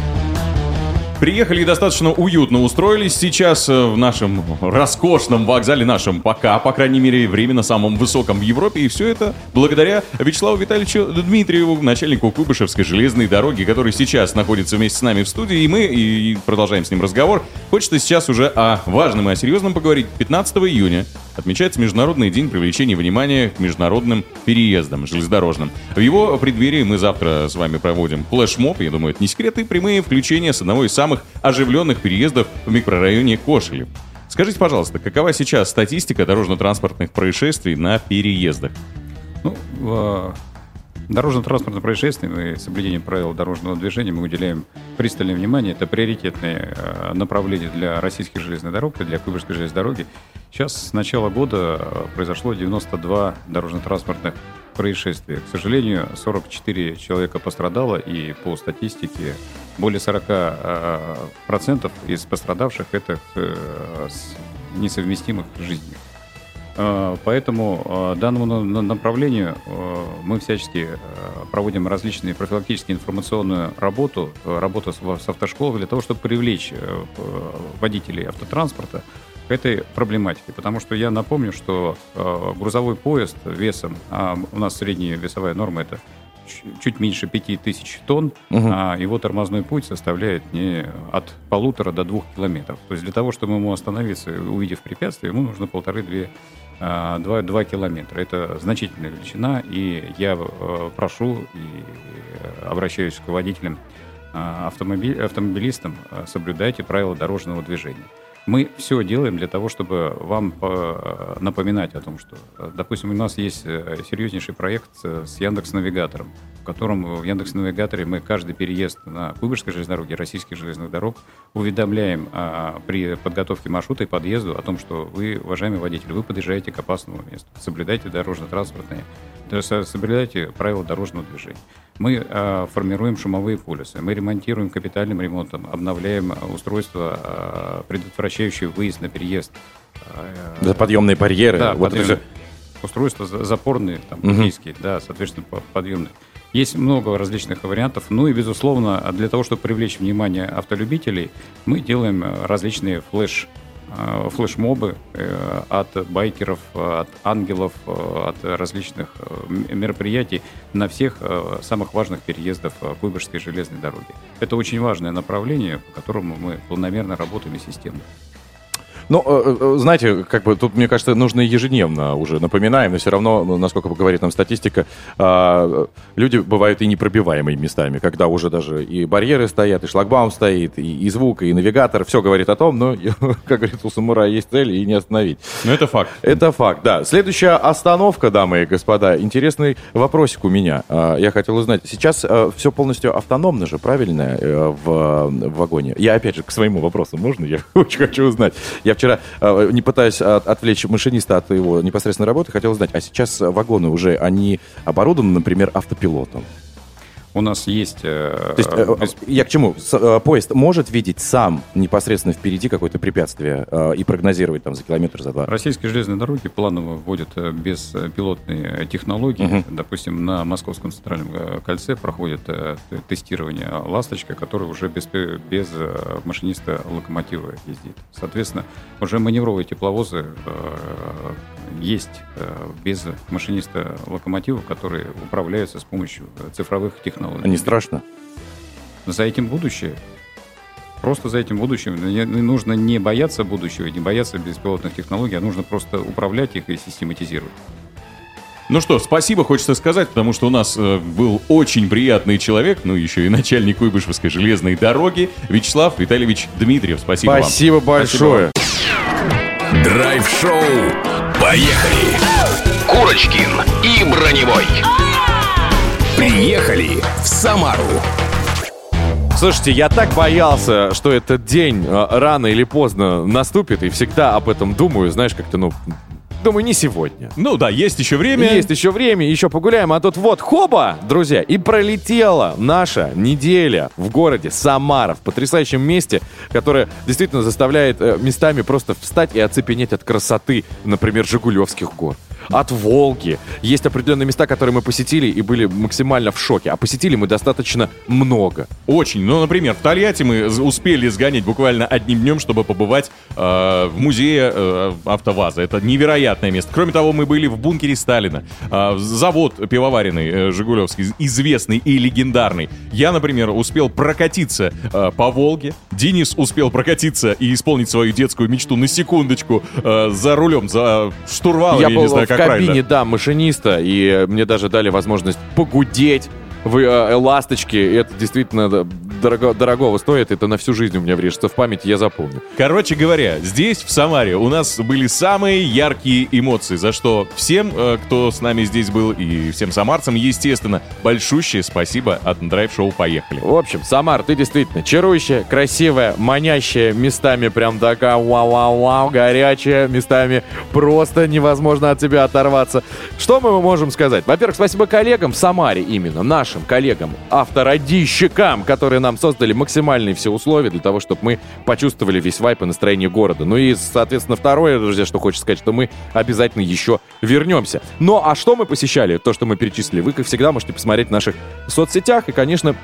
Приехали и достаточно уютно устроились сейчас э, в нашем роскошном вокзале, нашем пока, по крайней мере, временно самом высоком в Европе. И все это благодаря Вячеславу Витальевичу Дмитриеву, начальнику Куйбышевской железной дороги, который сейчас находится вместе с нами в студии. И мы и продолжаем с ним разговор. Хочется сейчас уже о важном и о серьезном поговорить. 15 июня отмечается Международный день привлечения внимания к международным переездам железнодорожным. В его преддверии мы завтра с вами проводим флешмоб, я думаю, это не секрет, и прямые включения с одного из самых оживленных переездов в микрорайоне Кошелев. Скажите, пожалуйста, какова сейчас статистика дорожно-транспортных происшествий на переездах? Ну, в дорожно-транспортным происшествиям и соблюдению правил дорожного движения мы уделяем пристальное внимание. Это приоритетное э, направление для российских железных дорог и для Куйбышевской железной дороги. Сейчас с начала года э, произошло 92 дорожно-транспортных происшествия. К сожалению, 44 человека пострадало, и по статистике более 40% э, из пострадавших это несовместимых с жизнью. Э, Поэтому э, данному на- на- направлению э, мы всячески проводим различные профилактические информационную работу, работу с автошколой для того, чтобы привлечь водителей автотранспорта к этой проблематике. Потому что я напомню, что грузовой поезд весом, а у нас средняя весовая норма это чуть меньше 5000 тонн, Мгм. а его тормозной путь составляет не от полутора до двух километров. То есть для того, чтобы ему остановиться, увидев препятствие, ему нужно полторы-две а, два, два километра. Это значительная величина, и я э, прошу и э, обращаюсь к водителям, автомобиль, автомобилистам, э, соблюдайте правила дорожного движения. Мы все делаем для того, чтобы вам э, напоминать о том, что, э, допустим, у нас есть э, серьезнейший проект с Яндекс Навигатором, в котором в Яндекс Навигаторе мы каждый переезд на Куйбышевской железной дороге, российских железных дорог уведомляем а, при подготовке маршрута и подъезду о том, что вы, уважаемый водитель, вы подъезжаете к опасному месту, соблюдайте дорожно-транспортные, соблюдайте правила дорожного движения. Мы а, формируем шумовые полюсы, мы ремонтируем капитальным ремонтом, обновляем а, устройства, а, предотвращающие выезд на переезд. А, За подъемные барьеры. Да, вот подъемные. устройства за- запорные, там, Мгм. низкие, да, соответственно, по- подъемные. Есть много различных вариантов. Ну и, безусловно, для того, чтобы привлечь внимание автолюбителей, мы делаем э, различные флеш э, флешмобы э, от байкеров, э, от ангелов, э, от различных э, мероприятий на всех э, самых важных переездов э, Куйбышевской железной дороги. Это очень важное направление, по которому мы планомерно работаем и системно. Ну, э, э, знаете, как бы тут, мне кажется, нужно ежедневно уже напоминаем, но все равно, ну, насколько говорит нам статистика, а, люди бывают и непробиваемыми местами, когда уже даже и барьеры стоят, и шлагбаум стоит, и, и звук, и навигатор, все говорит о том, но, (laughs) как говорит у самурая, есть цель, и не остановить. Ну, это факт. Это факт, да. Следующая остановка, дамы и господа. Интересный вопросик у меня. А, Я хотел узнать. Сейчас все полностью автономно же, правильно, э, в, в вагоне? Я, опять же, к своему вопросу, можно? Я (laughs) очень хочу узнать. Я вчера, э, не пытаясь от- отвлечь машиниста от его непосредственной работы, хотел узнать, а сейчас вагоны уже, они оборудованы, например, автопилотом? У нас есть... э, То есть, э, бес- я к чему? Э, Поезд может видеть сам непосредственно впереди какое-то препятствие э, и прогнозировать там за километр, за два? Российские железные дороги планово вводят э, беспилотные технологии. Мгм. Допустим, на Московском центральном э, кольце проходит э, тестирование «Ласточка», который уже без, без э, машиниста локомотива ездит. Соответственно, уже маневровые тепловозы э, есть э, без машиниста локомотива, которые управляются с помощью э, цифровых технологий. А не страшно? За этим будущее. Просто за этим будущим. Нужно не бояться будущего, не бояться беспилотных технологий, а нужно просто управлять их и систематизировать. Ну что, спасибо, хочется сказать, потому что у нас э, был очень приятный человек, ну еще и начальник Куйбышевской железной дороги Вячеслав Витальевич Дмитриев. Спасибо, вам. Спасибо большое. Драйв-шоу. Поехали! Курочкин и Броневой. Приехали в Самару. Слушайте, я так боялся, что этот день э, рано или поздно наступит, и всегда об этом думаю, знаешь, как-то, ну, думаю, не сегодня. Ну да, есть еще время. Есть еще время, еще погуляем, а тут вот, хоба, друзья, и пролетела наша неделя в городе Самара, в потрясающем месте, которое действительно заставляет э, местами просто встать и оцепенеть от красоты, например, Жигулевских гор. От Волги. Есть определенные места, которые мы посетили и были максимально в шоке. А посетили мы достаточно много. Очень. Ну, например, в Тольятти мы успели сгонять буквально одним днем, чтобы побывать э, в музее э, АвтоВАЗа. Это невероятное место. Кроме того, мы были в бункере Сталина. Э, завод пивоваренный э, Жигулевский, известный и легендарный. Я, например, успел прокатиться э, по Волге. Денис успел прокатиться и исполнить свою детскую мечту на секундочку э, за рулем, за штурвалом. я Я, не знаю, в как кабине, правильно. да, машиниста, и мне даже дали возможность погудеть в э, ласточке. И Это действительно дорого, дорогого стоит. Это на всю жизнь у меня врежется в память, я запомню. Короче говоря, здесь, в Самаре, у нас были самые яркие эмоции, за что всем, э, кто с нами здесь был, и всем самарцам, естественно, большущее спасибо от драйв-шоу «Поехали». В общем, Самар, ты действительно чарующая, красивая, манящая, местами прям такая вау-вау-вау, горячая, местами просто невозможно от тебя оторваться. Что мы можем сказать? Во-первых, спасибо коллегам в Самаре именно, нашим коллегам, авторадищикам, которые нам создали максимальные все условия для того, чтобы мы почувствовали весь вайп и настроение города. Ну и, соответственно, второе, друзья, что хочется сказать, что мы обязательно еще вернемся. Ну а что мы посещали, то, что мы перечислили, вы, как всегда, можете посмотреть в наших соцсетях и, конечно,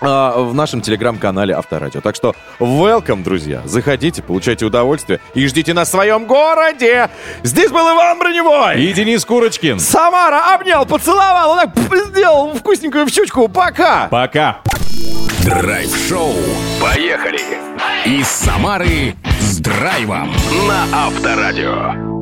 в нашем телеграм-канале Авторадио. Так что welcome, друзья. Заходите, получайте удовольствие и ждите нас в своем городе. Здесь был Иван Броневой. И Денис Курочкин. Самара обнял, поцеловал, он так сделал вкусненькую в щучку. Пока. Пока. Драйв-шоу. Поехали! Из Самары с драйвом на Авторадио.